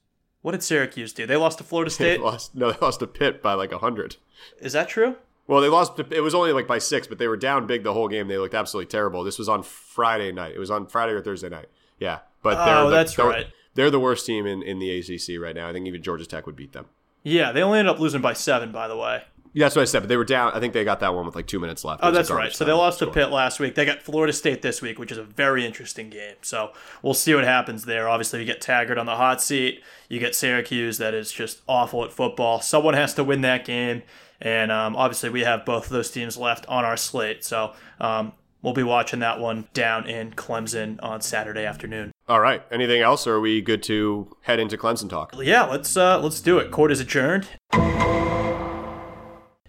S2: What did Syracuse do? They lost to Florida
S3: They
S2: State.
S3: lost no, they lost to Pitt by like hundred.
S2: Is that true?
S3: Well, they lost. It was only like by six, but they were down big the whole game. They looked absolutely terrible. This was on Friday night. It was on Friday or Thursday night. Yeah, but
S2: Oh,
S3: they're the,
S2: that's
S3: they're,
S2: right.
S3: They're the worst team in, in the ACC right now. I think even Georgia Tech would beat them.
S2: Yeah, they only ended up losing by seven, by the way.
S3: Yeah, that's what I said. But they were down. I think they got that one with like two minutes left.
S2: Oh, that's right. So they lost to
S3: score.
S2: Pitt last week. They got Florida State this week, which is a very interesting game. So we'll see what happens there. Obviously, you get Taggart on the hot seat. You get Syracuse, that is just awful at football. Someone has to win that game. And um, obviously, we have both of those teams left on our slate. So um, we'll be watching that one down in Clemson on Saturday afternoon.
S3: All right. Anything else, or are we good to head into Clemson talk?
S2: Yeah, let's uh, let's do it. Court is adjourned.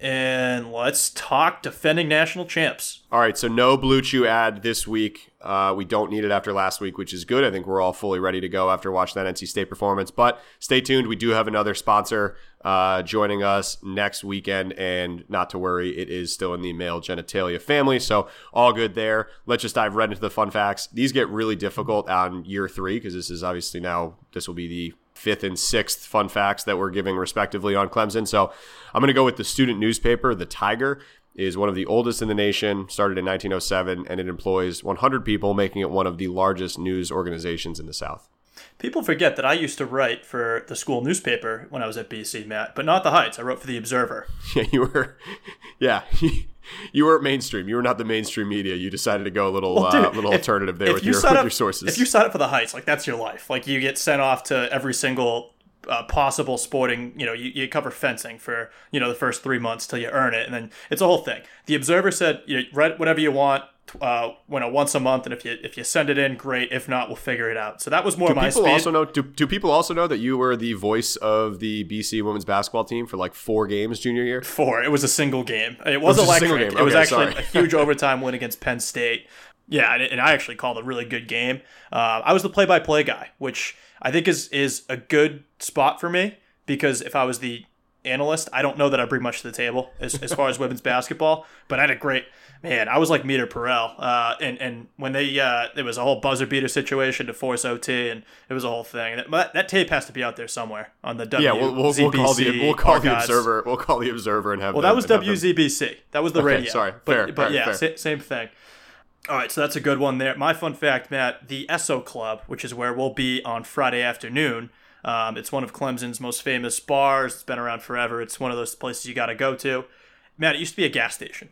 S2: And let's talk defending national champs.
S3: All right, so no Blue Chew ad this week. Uh, we don't need it after last week, which is good. I think we're all fully ready to go after watching that NC State performance. But stay tuned. We do have another sponsor uh, joining us next weekend, and not to worry, it is still in the male genitalia family. So all good there. Let's just dive right into the fun facts. These get really difficult on year three because this is obviously now this will be the fifth and sixth fun facts that we're giving respectively on Clemson. So I'm going to go with the student newspaper, The Tiger is one of the oldest in the nation, started in 1907, and it employs 100 people, making it one of the largest news organizations in the South.
S2: People forget that I used to write for the school newspaper when I was at BC, Matt, but not the Heights. I wrote for the Observer.
S3: Yeah, you were, yeah, you were mainstream. You were not the mainstream media. You decided to go a little,
S2: Well, dude,
S3: uh, little
S2: if-
S3: alternative there with
S2: you
S3: your, with
S2: up-
S3: your sources.
S2: If you sign up for the Heights, like that's your life. Like you get sent off to every single uh, possible sporting. You know, you, you cover fencing for you know the first three months till you earn it, and then it's a whole thing. The Observer said, you know, write whatever you want. Uh, you know, once a month, and if you if you send it in, great. If not, we'll figure it out. So that was more
S3: do
S2: my
S3: people
S2: speed.
S3: also know? Do, do people also know that you were the voice of the BC women's basketball team for like four games junior year?
S2: four. It was a single game. It was,
S3: was a
S2: electric.
S3: single game.
S2: It was actually
S3: sorry.
S2: a huge overtime win against Penn State. Yeah, and, and I actually called a really good game. Uh, I was the play-by-play guy, which I think is is a good spot for me because if I was the analyst, I don't know that I bring much to the table as, as far as women's basketball. But I had a great man. I was like Meter Perel, uh, and and when they uh, there was a whole buzzer beater situation to force OT, and it was a whole thing. That, that tape has to be out there somewhere on the
S3: Yeah, we'll, we'll, we'll call the we'll call the observer we'll call the observer and have.
S2: Well,
S3: them-
S2: that was WZBC. That was the
S3: Okay,
S2: radio.
S3: sorry.
S2: But,
S3: Fair,
S2: but
S3: fair,
S2: yeah,
S3: fair.
S2: sa- same thing. All right, so that's a good one there. My fun fact, Matt, the Esso Club, which is where we'll be on Friday afternoon. Um, it's one of Clemson's most famous bars. It's been around forever. It's one of those places you got to go to. Matt, it used to be a gas station.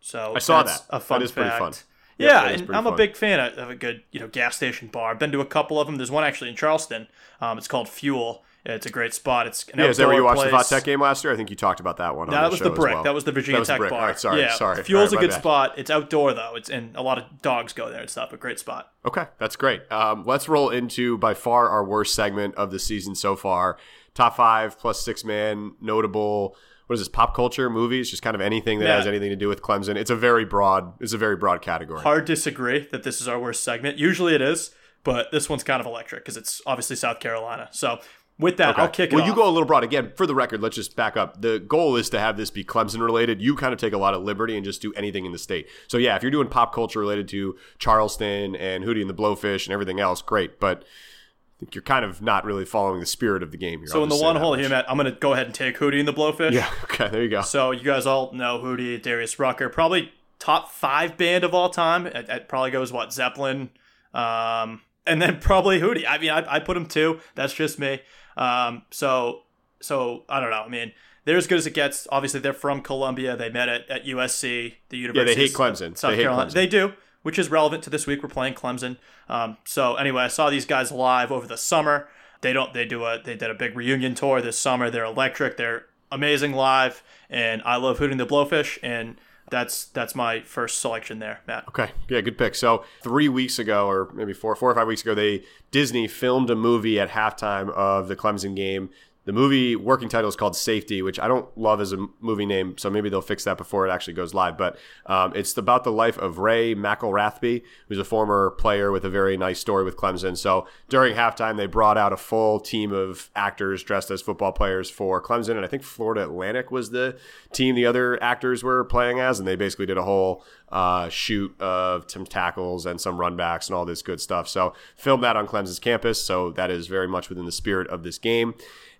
S2: So
S3: I saw
S2: that's
S3: that.
S2: A fun
S3: That is pretty fun. Yep,
S2: Yeah, and I'm
S3: fun.
S2: a big fan of, of a good, you know, gas station bar. I've been to a couple of them. There's one actually in Charleston. Um, it's called Fuel. It's a great spot. It's an outdoor place.
S3: Yeah, is that where you watched the
S2: place.
S3: That game last year? I think you talked about that one.
S2: No,
S3: on
S2: that
S3: the
S2: was
S3: show
S2: the brick.
S3: well.
S2: That was the Virginia
S3: was
S2: Tech
S3: brick.
S2: bar.
S3: All right, sorry,
S2: yeah,
S3: sorry.
S2: Fuel's
S3: All
S2: a good
S3: bad.
S2: spot. It's outdoor though. It's and a lot of dogs go there and stuff. A great spot.
S3: Okay, that's great. Um, let's roll into by far our worst segment of the season so far. Top five plus six man notable. What is this? Pop culture, movies, just kind of anything that
S2: Yeah.
S3: has anything to do with Clemson. It's a very broad. It's a very broad category.
S2: Hard disagree that this is our worst segment. Usually it is, but this one's kind of electric because it's obviously South Carolina. So With that,
S3: Okay.
S2: I'll kick it
S3: well, you go a little broad. Again, for the record, let's just back up. The goal is to have this be Clemson related. You kind of take a lot of liberty and just do anything in the state. So, yeah, if you're doing pop culture related to Charleston and Hootie and the Blowfish and everything else, great. But I think you're kind of not really following the spirit of the game here.
S2: so
S3: I'll
S2: in the one hole here, Matt, I'm going to go ahead and take Hootie and the Blowfish.
S3: Yeah, okay, there you go.
S2: So you guys all know Hootie, Darius Rucker, probably top five band of all time. It, it probably goes what Zeppelin, um, and then probably Hootie. I mean, I, I put him two. That's just me. Um, so so I don't know. I mean, they're as good as it gets. Obviously, they're from Columbia. They met at, at USC, the University.
S3: Yeah,
S2: they hate
S3: Clemson.
S2: South
S3: They hate
S2: Carolina.
S3: Clemson.
S2: They do, which is relevant to this week. We're playing Clemson. Um, so anyway, I saw these guys live over the summer. They don't. They do a. They did a big reunion tour this summer. They're electric. They're amazing live, and I love Hootie and the Blowfish. And that's that's my first selection there, Matt.
S3: Okay, yeah, good pick. So three weeks ago, or maybe four, four or five weeks ago, they Disney filmed a movie at halftime of the Clemson game. The movie working title is called Safety, which I don't love as a movie name, so maybe they'll fix that before it actually goes live. But um, it's about the life of Ray McElrathbey, who's a former player with a very nice story with Clemson. So during halftime, they brought out a full team of actors dressed as football players for Clemson, and I think Florida Atlantic was the team the other actors were playing as, and they basically did a whole uh, shoot of some tackles and some runbacks and all this good stuff. So filmed that on Clemson's campus, so that is very much within the spirit of this game.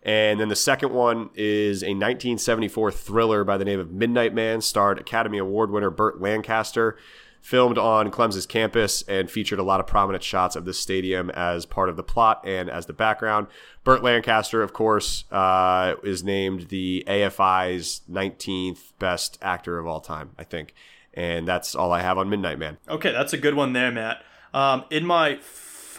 S3: And then the second one is a 1974 thriller by the name of Midnight Man, starred Academy Award winner Burt Lancaster. Filmed on Clemson's campus and featured a lot of prominent shots of the stadium as part of the plot and as the background. Burt Lancaster, of course, uh, is named the AFI's 19th best actor of all time, I think. And that's all I have on Midnight Man.
S2: Okay, that's a good one there, Matt. Um, in my,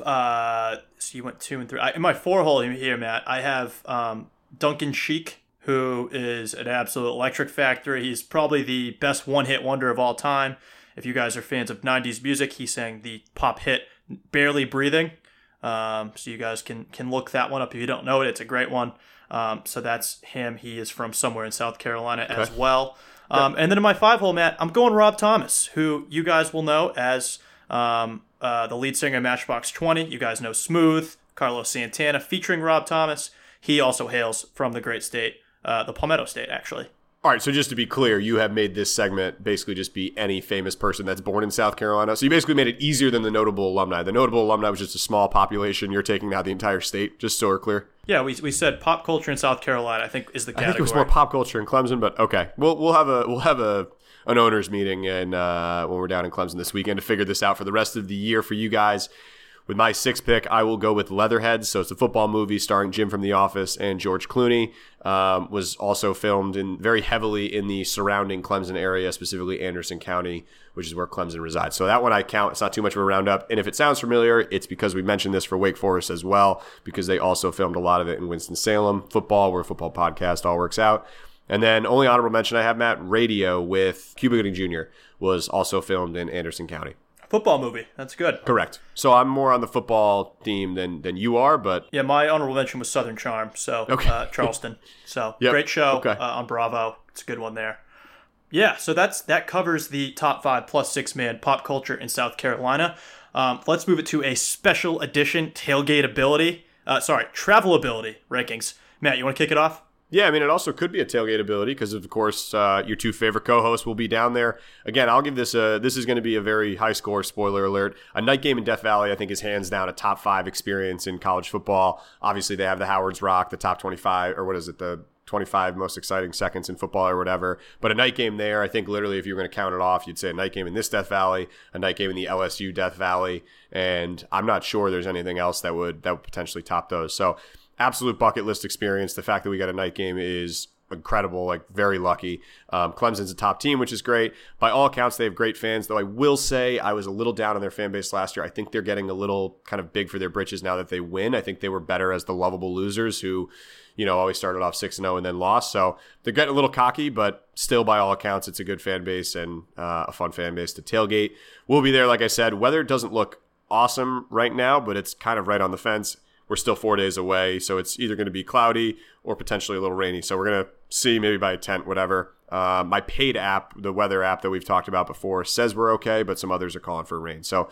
S2: uh, so you went two and three. I, in my four hole here, Matt, I have um, Duncan Sheik, who is an absolute electric factory. He's probably the best one-hit wonder of all time. If you guys are fans of '90s music, he sang the pop hit "Barely Breathing." Um, so you guys can can look that one up if you don't know it. It's a great one. Um, so that's him. He is from somewhere in South Carolina as well. Um, and then in my five hole, Matt, I'm going Rob Thomas, who you guys will know as um, uh, the lead singer in Matchbox 20. You guys know Smooth, Carlos Santana, featuring Rob Thomas. He also hails from the great state, uh, the Palmetto State, actually.
S3: All right, so just to be clear, you have made this segment basically just be any famous person that's born in South Carolina. So you basically made it easier than the notable alumni. The notable alumni was just a small population. You're taking now the entire state, just so we're clear.
S2: Yeah, we, we said pop culture in South Carolina. I think is the
S3: I think it was more pop culture in Clemson, but okay. We'll we'll have a we'll have a an owners meeting and uh, when we're down in Clemson this weekend to figure this out for the rest of the year for you guys. With my sixth pick, I will go with Leatherheads. So it's a football movie starring Jim from The Office and George Clooney. Um, was also filmed in very heavily in the surrounding Clemson area, specifically Anderson County, which is where Clemson resides. So that one I count. It's not too much of a roundup. And if it sounds familiar, it's because we mentioned this for Wake Forest as well, because they also filmed a lot of it in Winston Salem. Football, where football podcast all works out. And then only honorable mention I have, Matt, Radio with Cuba Gooding Jr. was also filmed in Anderson County.
S2: football movie. That's good.
S3: Correct. So I'm more on the football theme than than you are, but
S2: Yeah, my honorable mention was Southern Charm. So
S3: Okay.
S2: uh, Charleston. So
S3: Yep.
S2: great show
S3: Okay.
S2: uh, on Bravo. It's a good one there. Yeah, so that's that covers the top five plus six man pop culture in South Carolina. Um, let's move it to a special edition tailgate ability. Uh, sorry, travel ability rankings. Matt, you want to kick it off?
S3: Yeah, I mean, it also could be a tailgate ability because, of course, uh, your two favorite co-hosts will be down there. Again, I'll give this a. This is going to be a very high score. Spoiler alert: a night game in Death Valley, I think, is hands down a top five experience in college football. Obviously, they have the Howard's Rock, the top twenty-five, or what is it, the 25 most exciting seconds in football or whatever. But a night game there, I think literally if you were going to count it off, you'd say a night game in this Death Valley, a night game in the LSU Death Valley, and I'm not sure there's anything else that would that would potentially top those. So absolute bucket list experience. The fact that we got a night game is incredible, like very lucky. Um, Clemson's a top team, which is great. By all accounts, they have great fans, though I will say I was a little down on their fan base last year. I think they're getting a little kind of big for their britches now that they win. I think they were better as the lovable losers who, you know, always started off 6 0 and then lost. So they're getting a little cocky, but still, by all accounts, it's a good fan base and uh, a fun fan base to tailgate. We'll be there, like I said. Weather doesn't look awesome right now, but it's kind of right on the fence we're still four days away, so it's either going to be cloudy or potentially a little rainy. So we're going to see maybe by a tent, whatever. Uh, my paid app, the weather app that we've talked about before, says we're okay, but some others are calling for rain. So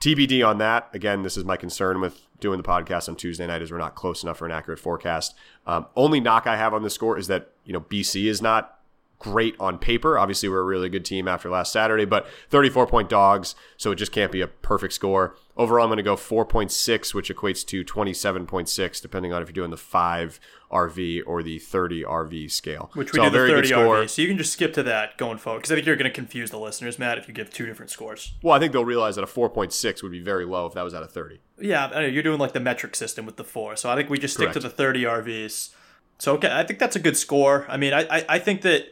S3: TBD on that. Again, this is my concern with doing the podcast on Tuesday night is we're not close enough for an accurate forecast. Um, only knock I have on the score is that you know BC is not great on paper. Obviously, we're a really good team after last Saturday, but 34 point dogs, so it just can't be a perfect score. Overall, I'm going to go 4.6, which equates to 27.6, depending on if you're doing the 5 RV or the 30 RV scale.
S2: Which we
S3: so
S2: do the
S3: very good
S2: 30
S3: score.
S2: RV. So you can just skip to that going forward because I think you're going to confuse the listeners, Matt, if you give two different scores.
S3: Well, I think they'll realize that a 4.6 would be very low if that was at a 30.
S2: Yeah, you're doing like the metric system with the four. So I think we just stick to the 30 RVs. So okay, I think that's a good score. I mean, I, I, I think that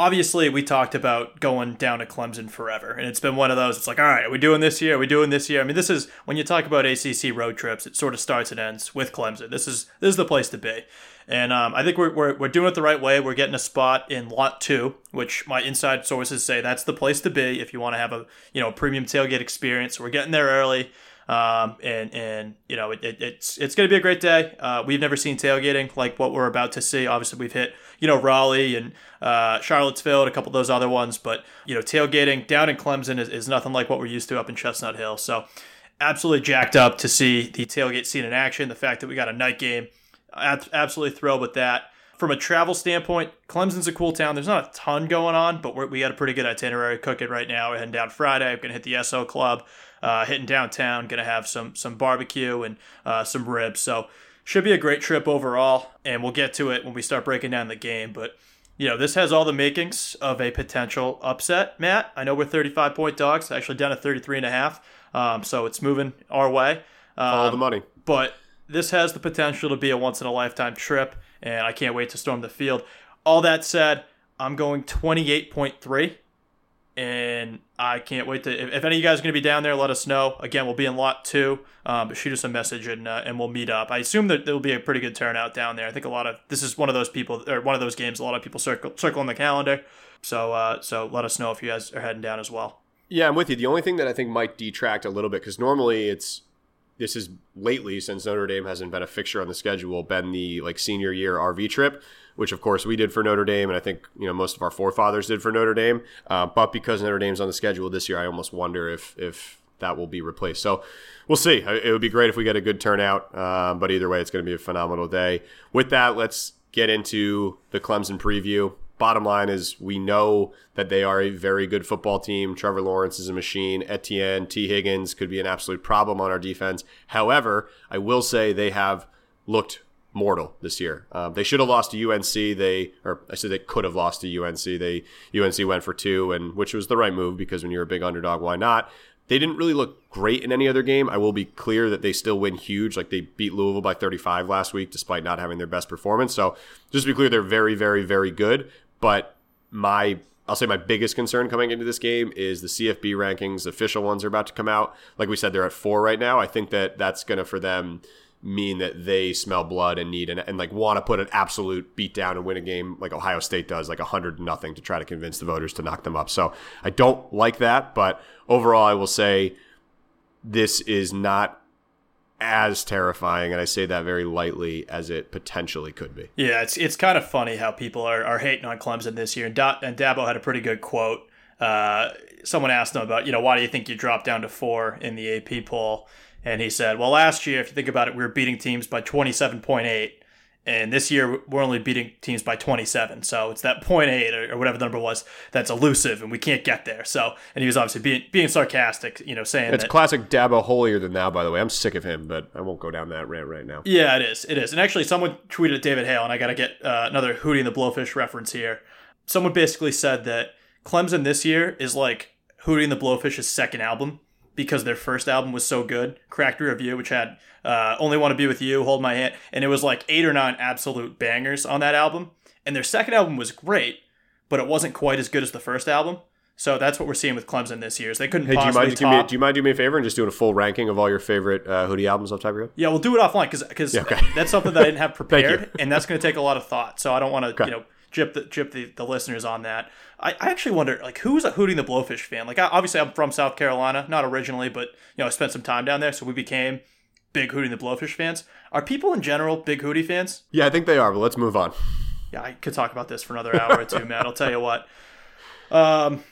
S2: obviously we talked about going down to Clemson forever, and it's been one of those. It's like, all right, are we doing this year? Are we doing this year? I mean, this is when you talk about ACC road trips, it sort of starts and ends with Clemson. This is this is the place to be, and um, I think we're, we're we're doing it the right way. We're getting a spot in lot two, which my inside sources say that's the place to be if you want to have a you know premium tailgate experience. We're getting there early. Um, and and you know it, it, it's it's going to be a great day. Uh, we've never seen tailgating like what we're about to see. Obviously, we've hit you know Raleigh and uh, Charlottesville and a couple of those other ones, but you know tailgating down in Clemson is, is nothing like what we're used to up in Chestnut Hill. So absolutely jacked up to see the tailgate scene in action. The fact that we got a night game, absolutely thrilled with that. From a travel standpoint, Clemson's a cool town. There's not a ton going on, but we got a pretty good itinerary cooking right now. We're heading down Friday. I'm gonna hit the Esso Club, uh, hitting downtown. Gonna have some some barbecue and uh, some ribs. So should be a great trip overall. And we'll get to it when we start breaking down the game. But you know, this has all the makings of a potential upset, Matt. I know we're 35 point dogs, actually down to 33 and a half. Um, so it's moving our way. Um,
S3: the money.
S2: but this has the potential to be a once in a lifetime trip, and I can't wait to storm the field. All that said, I'm going 28.3, and I can't wait to. If, if any of you guys are going to be down there, let us know. Again, we'll be in lot two, um, but shoot us a message and uh, and we'll meet up. I assume that there will be a pretty good turnout down there. I think a lot of this is one of those people or one of those games. A lot of people circle circle on the calendar. So uh, so let us know if you guys are heading down as well.
S3: Yeah, I'm with you. The only thing that I think might detract a little bit because normally it's this is lately since Notre Dame hasn't been a fixture on the schedule, been the like senior year RV trip, which of course we did for Notre Dame, and I think you know most of our forefathers did for Notre Dame. Uh, but because Notre Dame's on the schedule this year, I almost wonder if if that will be replaced. So we'll see. It would be great if we get a good turnout, um, but either way, it's going to be a phenomenal day. With that, let's get into the Clemson preview. Bottom line is we know that they are a very good football team. Trevor Lawrence is a machine. Etienne, Tee Higgins could be an absolute problem on our defense. However, I will say they have looked mortal this year. Uh, they should have lost to UNC. They, or I said they could have lost to UNC. They UNC went for two, and which was the right move because when you're a big underdog, why not? They didn't really look great in any other game. I will be clear that they still win huge. Like they beat Louisville by 35 last week, despite not having their best performance. So just to be clear, they're very, very, very good. But my I'll say my biggest concern coming into this game is the CFB rankings. Official ones are about to come out. Like we said, they're at four right now. I think that that's going to for them mean that they smell blood and need and, and like want to put an absolute beat down and win a game like Ohio State does, like a hundred nothing to try to convince the voters to knock them up. So I don't like that, but overall, I will say this is not as terrifying, and I say that very lightly as it potentially could be.
S2: Yeah, it's it's kind of funny how people are, are hating on Clemson this year. And, da- and Dabo had a pretty good quote. Uh, someone asked him about, you know, why do you think you dropped down to four in the AP poll? And he said, well, last year, if you think about it, we were beating teams by 27.8. And this year, we're only beating teams by 27. So it's that 0.8 or, or whatever the number was that's elusive, and we can't get there. So, and he was obviously being being sarcastic, you know, saying
S3: It's
S2: that.
S3: classic Dabo holier than thou, by the way. I'm sick of him, but I won't go down that rant right now.
S2: Yeah, it is. It is. And actually, someone tweeted at David Hale, and I got to get uh, another Hootie and the Blowfish reference here. Someone basically said that Clemson this year is like Hootie and the Blowfish's second album because their first album was so good. Cracked Rear View, which had uh, Only Want to Be With You, Hold My Hand, and it was like eight or nine absolute bangers on that album. And their second album was great, but it wasn't quite as good as the first album. So that's what we're seeing with Clemson this year. Is they couldn't
S3: Hey, do you mind? Give me,
S2: top.
S3: do you mind doing me a favor and just doing a full ranking of all your favorite uh, Hootie albums off top of your head?
S2: Yeah, we'll do it offline because
S3: Yeah, okay.
S2: that's something that I didn't have prepared, and that's going to take a lot of thought. So I don't want to,
S3: Okay.
S2: you know, jip the jip the, the listeners on that. I, I actually wonder, like, who's a Hootie and the Blowfish fan? Like, I, obviously, I'm from South Carolina, not originally, but you know, I spent some time down there, so we became big Hootie and the Blowfish fans. Are people in general big Hootie fans?
S3: Yeah, I think they are, but let's move on.
S2: Yeah, I could talk about this for another hour or two, man. I'll tell you what. Um,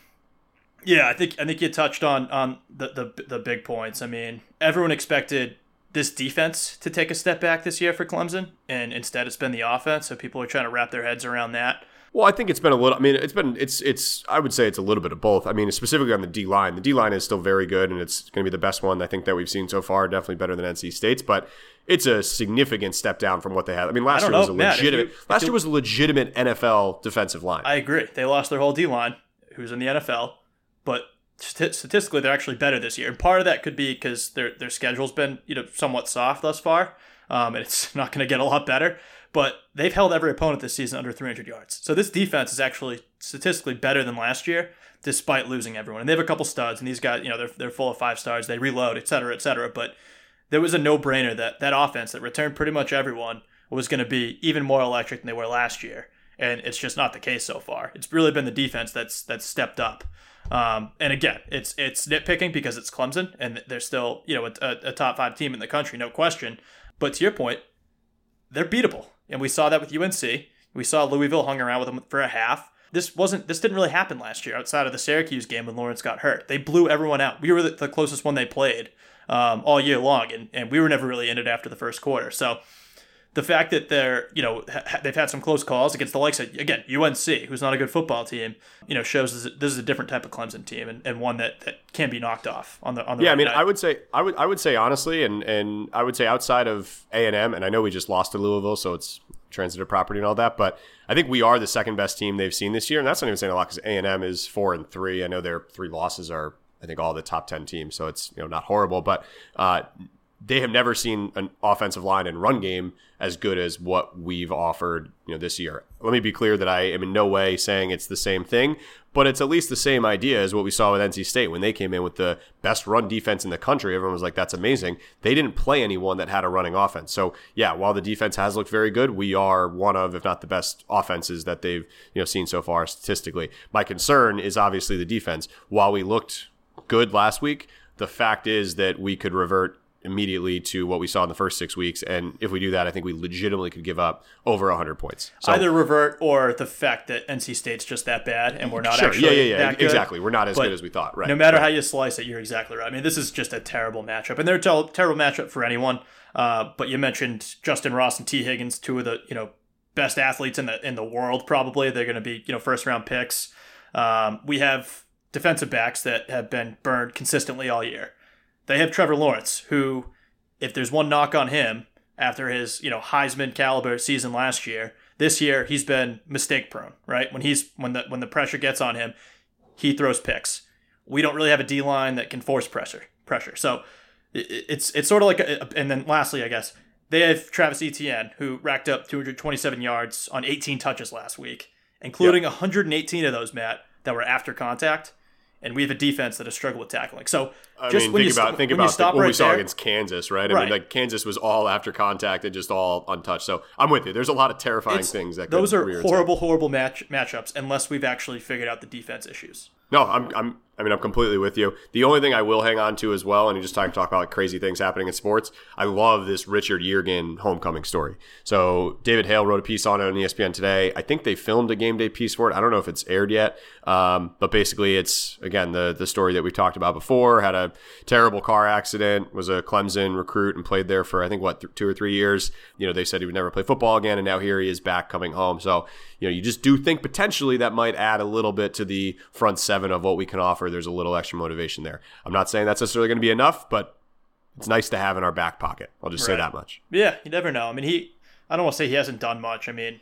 S2: yeah, I think I think you touched on on the, the the big points. I mean, everyone expected this defense to take a step back this year for Clemson, and instead it's been the offense. So people are trying to wrap their heads around that.
S3: Well, I think it's been a little. I mean, it's been it's it's. I would say it's a little bit of both. I mean, specifically on the D line, the D line is still very good, and it's going to be the best one I think that we've seen so far. Definitely better than NC State's, but it's a significant step down from what they had. I mean, last
S2: I
S3: year
S2: don't
S3: was a
S2: Matt,
S3: legitimate.
S2: you-
S3: last year was a legitimate NFL defensive line.
S2: I agree. They lost their whole D line, who's in the NFL, but statistically they're actually better this year. And part of that could be because their their schedule's been you know somewhat soft thus far, um, and it's not going to get a lot better. But they've held every opponent this season under 300 yards. So this defense is actually statistically better than last year, despite losing everyone. And they have a couple studs, and these guys, you know, they're they're full of five stars. They reload, et cetera, et cetera. But there was a no brainer that that offense that returned pretty much everyone was going to be even more electric than they were last year, and it's just not the case so far. It's really been the defense that's that's stepped up. Um, and again, it's it's nitpicking because it's Clemson and they're still you know a, a top five team in the country, no question. But to your point, they're beatable, and we saw that with UNC. We saw Louisville hung around with them for a half. This wasn't. This didn't really happen last year outside of the Syracuse game when Lawrence got hurt. They blew everyone out. We were the, the closest one they played um, all year long, and, and we were never really in it after the first quarter. So the fact that they're you know ha- they've had some close calls against the likes of again UNC, who's not a good football team, you know shows this, this is a different type of Clemson team and, and one that, that can be knocked off on the on the
S3: Yeah, I mean,
S2: night.
S3: I would say, I would, I would say honestly, and and I would say outside of A and M, and I know we just lost to Louisville, so it's transitive property and all that, but I think we are the second best team they've seen this year, and that's not even saying a lot because A and M is four and three. I know their three losses are, I think, all the top ten teams, so it's you know not horrible, but uh, they have never seen an offensive line and run game as good as what we've offered you know this year. Let me be clear that I am in no way saying it's the same thing, but it's at least the same idea as what we saw with NC State when they came in with the best run defense in the country. Everyone was like, "That's amazing." They didn't play anyone that had a running offense. So yeah, while the defense has looked very good, we are one of, if not the best offenses that they've you know seen so far statistically. My concern is obviously the defense. While we looked good last week, the fact is that we could revert immediately to what we saw in the first six weeks. And if we do that, I think we legitimately could give up over 100 points. So,
S2: either revert or the fact that NC State's just that bad and we're not
S3: Sure.
S2: actually
S3: Yeah, yeah, yeah. Exactly. We're not as
S2: But
S3: good as we thought. Right.
S2: No matter
S3: Right.
S2: how you slice it, you're exactly right. I mean, this is just a terrible matchup, and they're a terrible matchup for anyone. Uh, but you mentioned Justin Ross and Tee Higgins, two of the you know best athletes in the in the world. Probably they're going to be you know first round picks. Um, we have defensive backs that have been burned consistently all year. They have Trevor Lawrence, who, if there's one knock on him after his you know Heisman caliber season last year, this year he's been mistake prone. Right when he's when the when the pressure gets on him, he throws picks. We don't really have a D line that can force pressure. Pressure. So it- it's it's sort of like a, and then lastly, I guess they have Travis Etienne who racked up 227 yards on 18 touches last week, including 118 of those Matt that were after contact. And we have a defense that has struggled with tackling. So
S3: I
S2: just
S3: mean,
S2: when
S3: think
S2: you
S3: about
S2: st-
S3: think about the, what
S2: right
S3: we saw
S2: there,
S3: against Kansas, right? I
S2: Right.
S3: mean, like Kansas was all after contact and just all untouched. So I'm with you. There's a lot of terrifying
S2: it's-
S3: things that
S2: those are horrible, horrible match matchups unless we've actually figured out the defense issues.
S3: No, I'm, I'm, I mean, I'm completely with you. The only thing I will hang on to as well, and you just talk, talk about like crazy things happening in sports. I love this Richard Yeargin homecoming story. So David Hale wrote a piece on it on ESPN today. I think they filmed a game day piece for it. I don't know if it's aired yet, um, but basically, it's again the the story that we talked about before. Had a terrible car accident. Was a Clemson recruit and played there for I think what th- two or three years. You know, they said he would never play football again, and now here he is back coming home. So you know, you just do think potentially that might add a little bit to the front seven of what we can offer. There's a little extra motivation there. I'm not saying that's necessarily going to be enough, but it's nice to have in our back pocket. I'll just say that much.
S2: Yeah, you never know. I mean, he. I don't want to say he hasn't done much. I mean,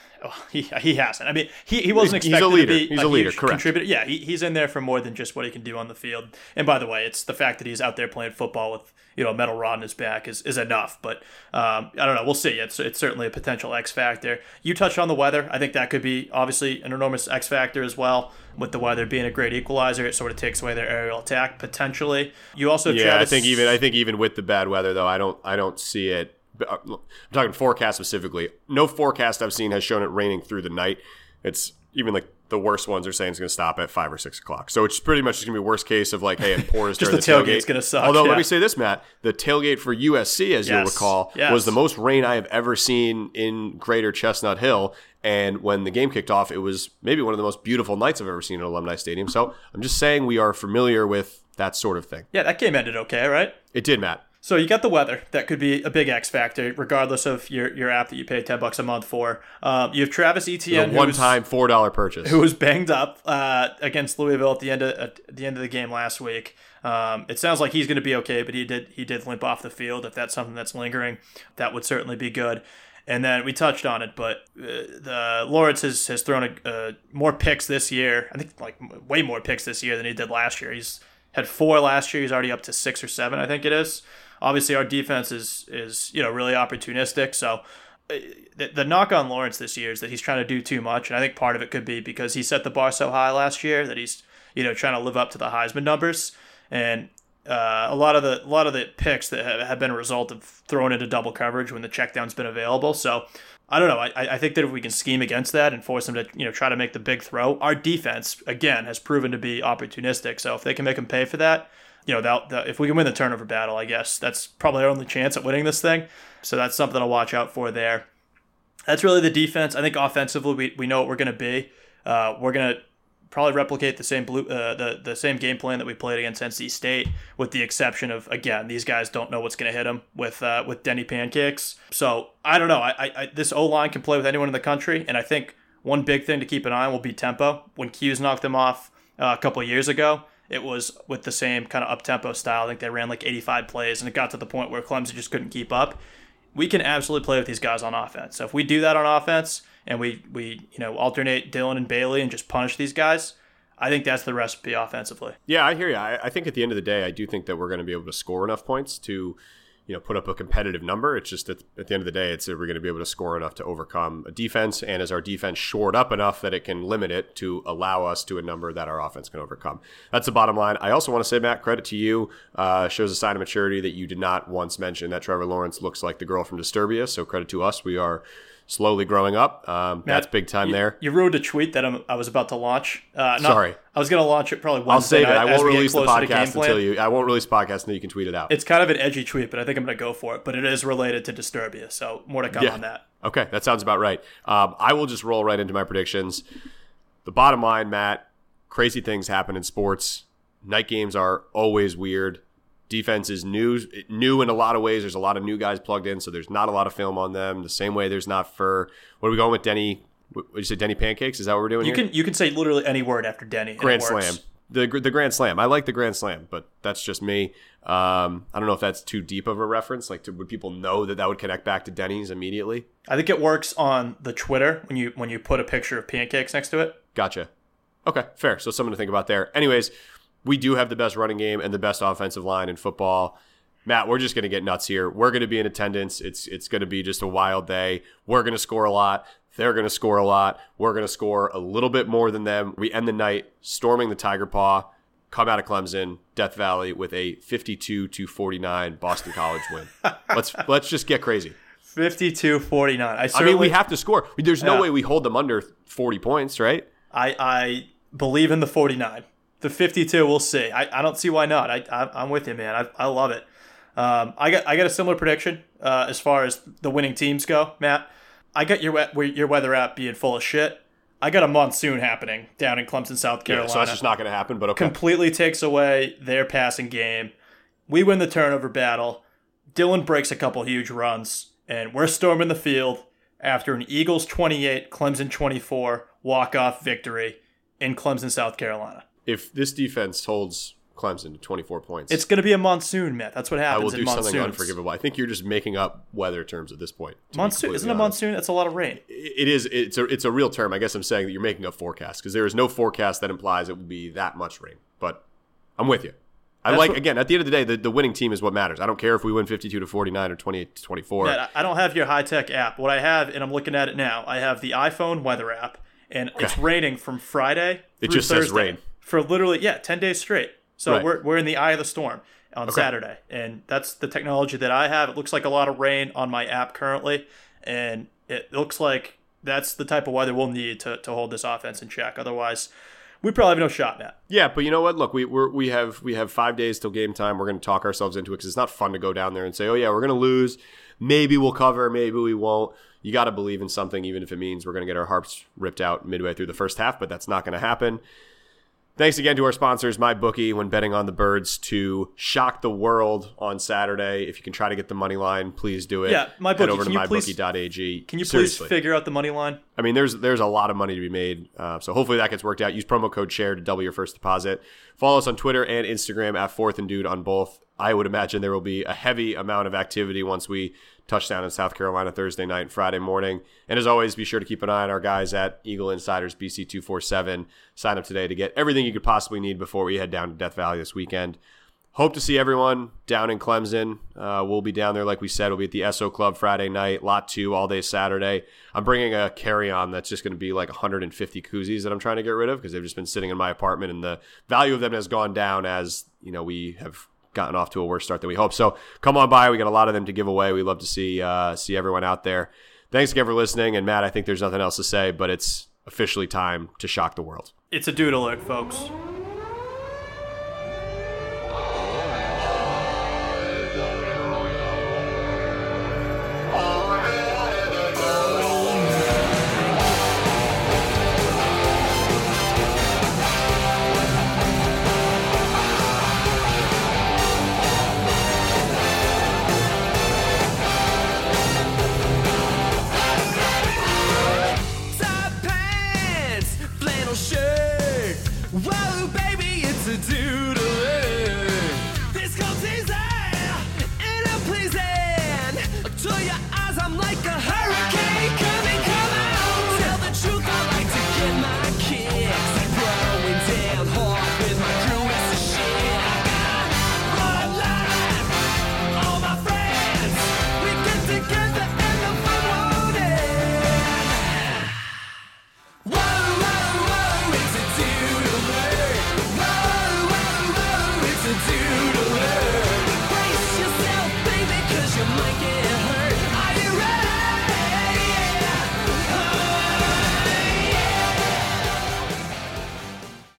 S2: well, he he hasn't. I mean, he, he wasn't
S3: He's a
S2: expected
S3: leader.
S2: to be
S3: He's a leader,
S2: huge
S3: correct.
S2: contributor. Yeah, he, he's in there for more than just what he can do on the field. And by the way, it's the fact that he's out there playing football with you know a metal rod in his back is, is enough. But um, I don't know. We'll see. It's it's certainly a potential X factor. You touched on the weather. I think that could be obviously an enormous X factor as well. With the weather being a great equalizer, it sort of takes away their aerial attack potentially. You also
S3: Yeah,
S2: Travis,
S3: I think even I think even with the bad weather though, I don't I don't see it. Uh, I'm talking forecast specifically. No forecast I've seen has shown it raining through the night. It's even like the worst ones are saying it's going to stop at five or six o'clock. So it's pretty much just going to be worst case of like, hey, it pours during
S2: the
S3: the,
S2: tailgate's gonna suck,
S3: Although
S2: yeah.
S3: let me say this, Matt, the tailgate for USC, as you'll recall,
S2: yes.
S3: was the most rain I have ever seen in Greater Chestnut Hill. And when the game kicked off, it was maybe one of the most beautiful nights I've ever seen at Alumni Stadium. So I'm just saying we are familiar with that sort of thing.
S2: Yeah, that game ended okay, right?
S3: It did, Matt.
S2: So you got the weather that could be a big X factor, regardless of your, your app that you pay ten bucks a month for. Um, you have Travis Etienne,
S3: a one-time four dollar purchase,
S2: who was banged up uh, against Louisville at the end of at the end of the game last week. Um, it sounds like he's going to be okay, but he did he did limp off the field. If that's something that's lingering, that would certainly be good. And then we touched on it, but uh, the Lawrence has, has thrown a, uh, more picks this year. I think like way more picks this year than he did last year. He's had four last year. He's already up to six or seven, I think it is obviously our defense is is you know really opportunistic. So uh, the, the knock on Lawrence this year is that he's trying to do too much, and I think part of it could be because he set the bar so high last year that he's you know trying to live up to the Heisman numbers, and uh, a lot of the a lot of the picks that have, have been a result of throwing into double coverage when the checkdown's been available. So I don't know. I, I think that if we can scheme against that and force them to you know try to make the big throw, our defense again has proven to be opportunistic. So if they can make them pay for that, you know, that, that, if we can win the turnover battle, I guess that's probably our only chance at winning this thing. So that's something to watch out for there. That's really the defense. I think offensively, we, we know what we're going to be. Uh, we're going to probably replicate the same blue, uh, the the same game plan that we played against NC State, with the exception of again these guys don't know what's going to hit them with uh, with Denny pancakes. So I don't know. I, I this O line can play with anyone in the country, and I think one big thing to keep an eye on will be tempo. When 'Cuse knocked them off uh, a couple years ago, it was with the same kind of up tempo style. I think they ran like 85 plays, and it got to the point where Clemson just couldn't keep up. We can absolutely play with these guys on offense. So if we do that on offense and we we you know alternate Dillon and Bailey and just punish these guys, I think that's the recipe offensively.
S3: Yeah, I hear you. I, I think at the end of the day, I do think that we're going to be able to score enough points to you know put up a competitive number. It's just at the end of the day, it's we're going to be able to score enough to overcome a defense, and is our defense shored up enough that it can limit it to allow us to a number that our offense can overcome. That's the bottom line. I also want to say, Matt, credit to you. Uh, shows a sign of maturity that you did not once mention that Trevor Lawrence looks like the girl from Disturbia. So credit to us. We are slowly growing up. Um, Matt, that's big time
S2: you,
S3: there.
S2: You wrote a tweet that I'm, i was about to launch.
S3: Uh, not, Sorry,
S2: I was going to launch it probably. Wednesday
S3: I'll save it. I won't release the podcast until you. I won't release the podcast until you can tweet it out.
S2: It's kind of an edgy tweet, but I think I'm going to go for it. But it is related to Disturbia, so more to come yeah. on that.
S3: Okay, that sounds about right. Um, I will just roll right into my predictions. The bottom line, Matt, crazy things happen in sports. Night games are always weird defense is new new in a lot of ways. There's a lot of new guys plugged in, so there's not a lot of film on them. The same way there's not for what are we going with Denny? What you say Denny pancakes? Is that what we're doing?
S2: You
S3: here?
S2: can you can say literally any word after Denny.
S3: Grand Slam. The, the Grand Slam. I like the Grand Slam, but that's just me. Um, I don't know if that's too deep of a reference. Like, to, would people know that that would connect back to Denny's immediately?
S2: I think it works on the Twitter when you when you put a picture of pancakes next to it.
S3: Gotcha. Okay, fair. So something to think about there. Anyways, we do have the best running game and the best offensive line in football. Matt, we're just going to get nuts here. We're going to be in attendance. It's it's going to be just a wild day. We're going to score a lot. They're going to score a lot. We're going to score a little bit more than them. We end the night storming the Tiger Paw, come out of Clemson, Death Valley with a 52 to 49 Boston College win. let's let's just get crazy.
S2: 52-49. I,
S3: I mean, we have to score. There's no yeah. way we hold them under 40 points, right?
S2: I I believe in the 49. The 52, we'll see. I, I don't see why not. I, I am with you, man. I, I love it. Um, I got I got a similar prediction uh, as far as the winning teams go, Matt. I got your your weather app being full of shit. I got a monsoon happening down in Clemson, South Carolina.
S3: Yeah, so that's just not going to happen. But okay.
S2: completely takes away their passing game. We win the turnover battle. Dillon breaks a couple huge runs, and we're storming the field after an Eagles 28, Clemson 24 walk off victory in Clemson, South Carolina.
S3: If this defense holds Clemson to 24 points.
S2: It's going to be a monsoon, Matt. That's what happens. I will do something
S3: unforgivable. I think you're just making up weather terms at this point.
S2: Monsoon isn't honest. a monsoon. That's a lot of rain.
S3: It is. It's a it's a real term. I guess I'm saying that you're making up forecasts because there is no forecast that implies it will be that much rain. But I'm with you. I That's like what, again at the end of the day, the, the winning team is what matters. I don't care if we win 52 to 49 or 28 to 24.
S2: Matt, I don't have your high tech app. What I have, and I'm looking at it now, I have the iPhone weather app, and okay. it's raining from Friday. It just Thursday says rain for literally yeah 10 days straight. So right. we're, we're in the eye of the storm on okay. Saturday. And that's the technology that I have. It looks like a lot of rain on my app currently. And it looks like that's the type of weather we'll need to, to hold this offense in check. Otherwise, we probably have no shot, Matt.
S3: Yeah, but you know what? Look, we we're, we have we have five days till game time. We're going to talk ourselves into it because it's not fun to go down there and say, "Oh yeah, we're going to lose. Maybe we'll cover. Maybe we won't." You got to believe in something, even if it means we're going to get our harps ripped out midway through the first half. But that's not going to happen Thanks again to our sponsors, MyBookie, when betting on the birds to shock the world on Saturday. If you can try to get the money line, please do it.
S2: Yeah, MyBookie,
S3: Head over to
S2: can you please-
S3: mybookie.ag.
S2: Can you
S3: Seriously.
S2: please figure out the money line?
S3: I mean, there's there's a lot of money to be made. Uh, so hopefully that gets worked out. Use promo code share to double your first deposit. Follow us on Twitter and Instagram at Fourth and Dude on both. I would imagine there will be a heavy amount of activity once we touch down in South Carolina Thursday night and Friday morning. And as always, be sure to keep an eye on our guys at Eagle Insiders BC247. Sign up today to get everything you could possibly need before we head down to Death Valley this weekend. Hope to see everyone down in Clemson. Uh, we'll be down there, like we said. We'll be at the Esso Club Friday night, lot two all day Saturday. I'm bringing a carry on that's just going to be like 150 koozies that I'm trying to get rid of because they've just been sitting in my apartment and the value of them has gone down as you know we have gotten off to a worse start than we hoped. So come on by. We got a lot of them to give away. We love to see uh, see everyone out there. Thanks again for listening. And Matt, I think there's nothing else to say, but it's officially time to shock the world.
S2: It's a dude alert, folks.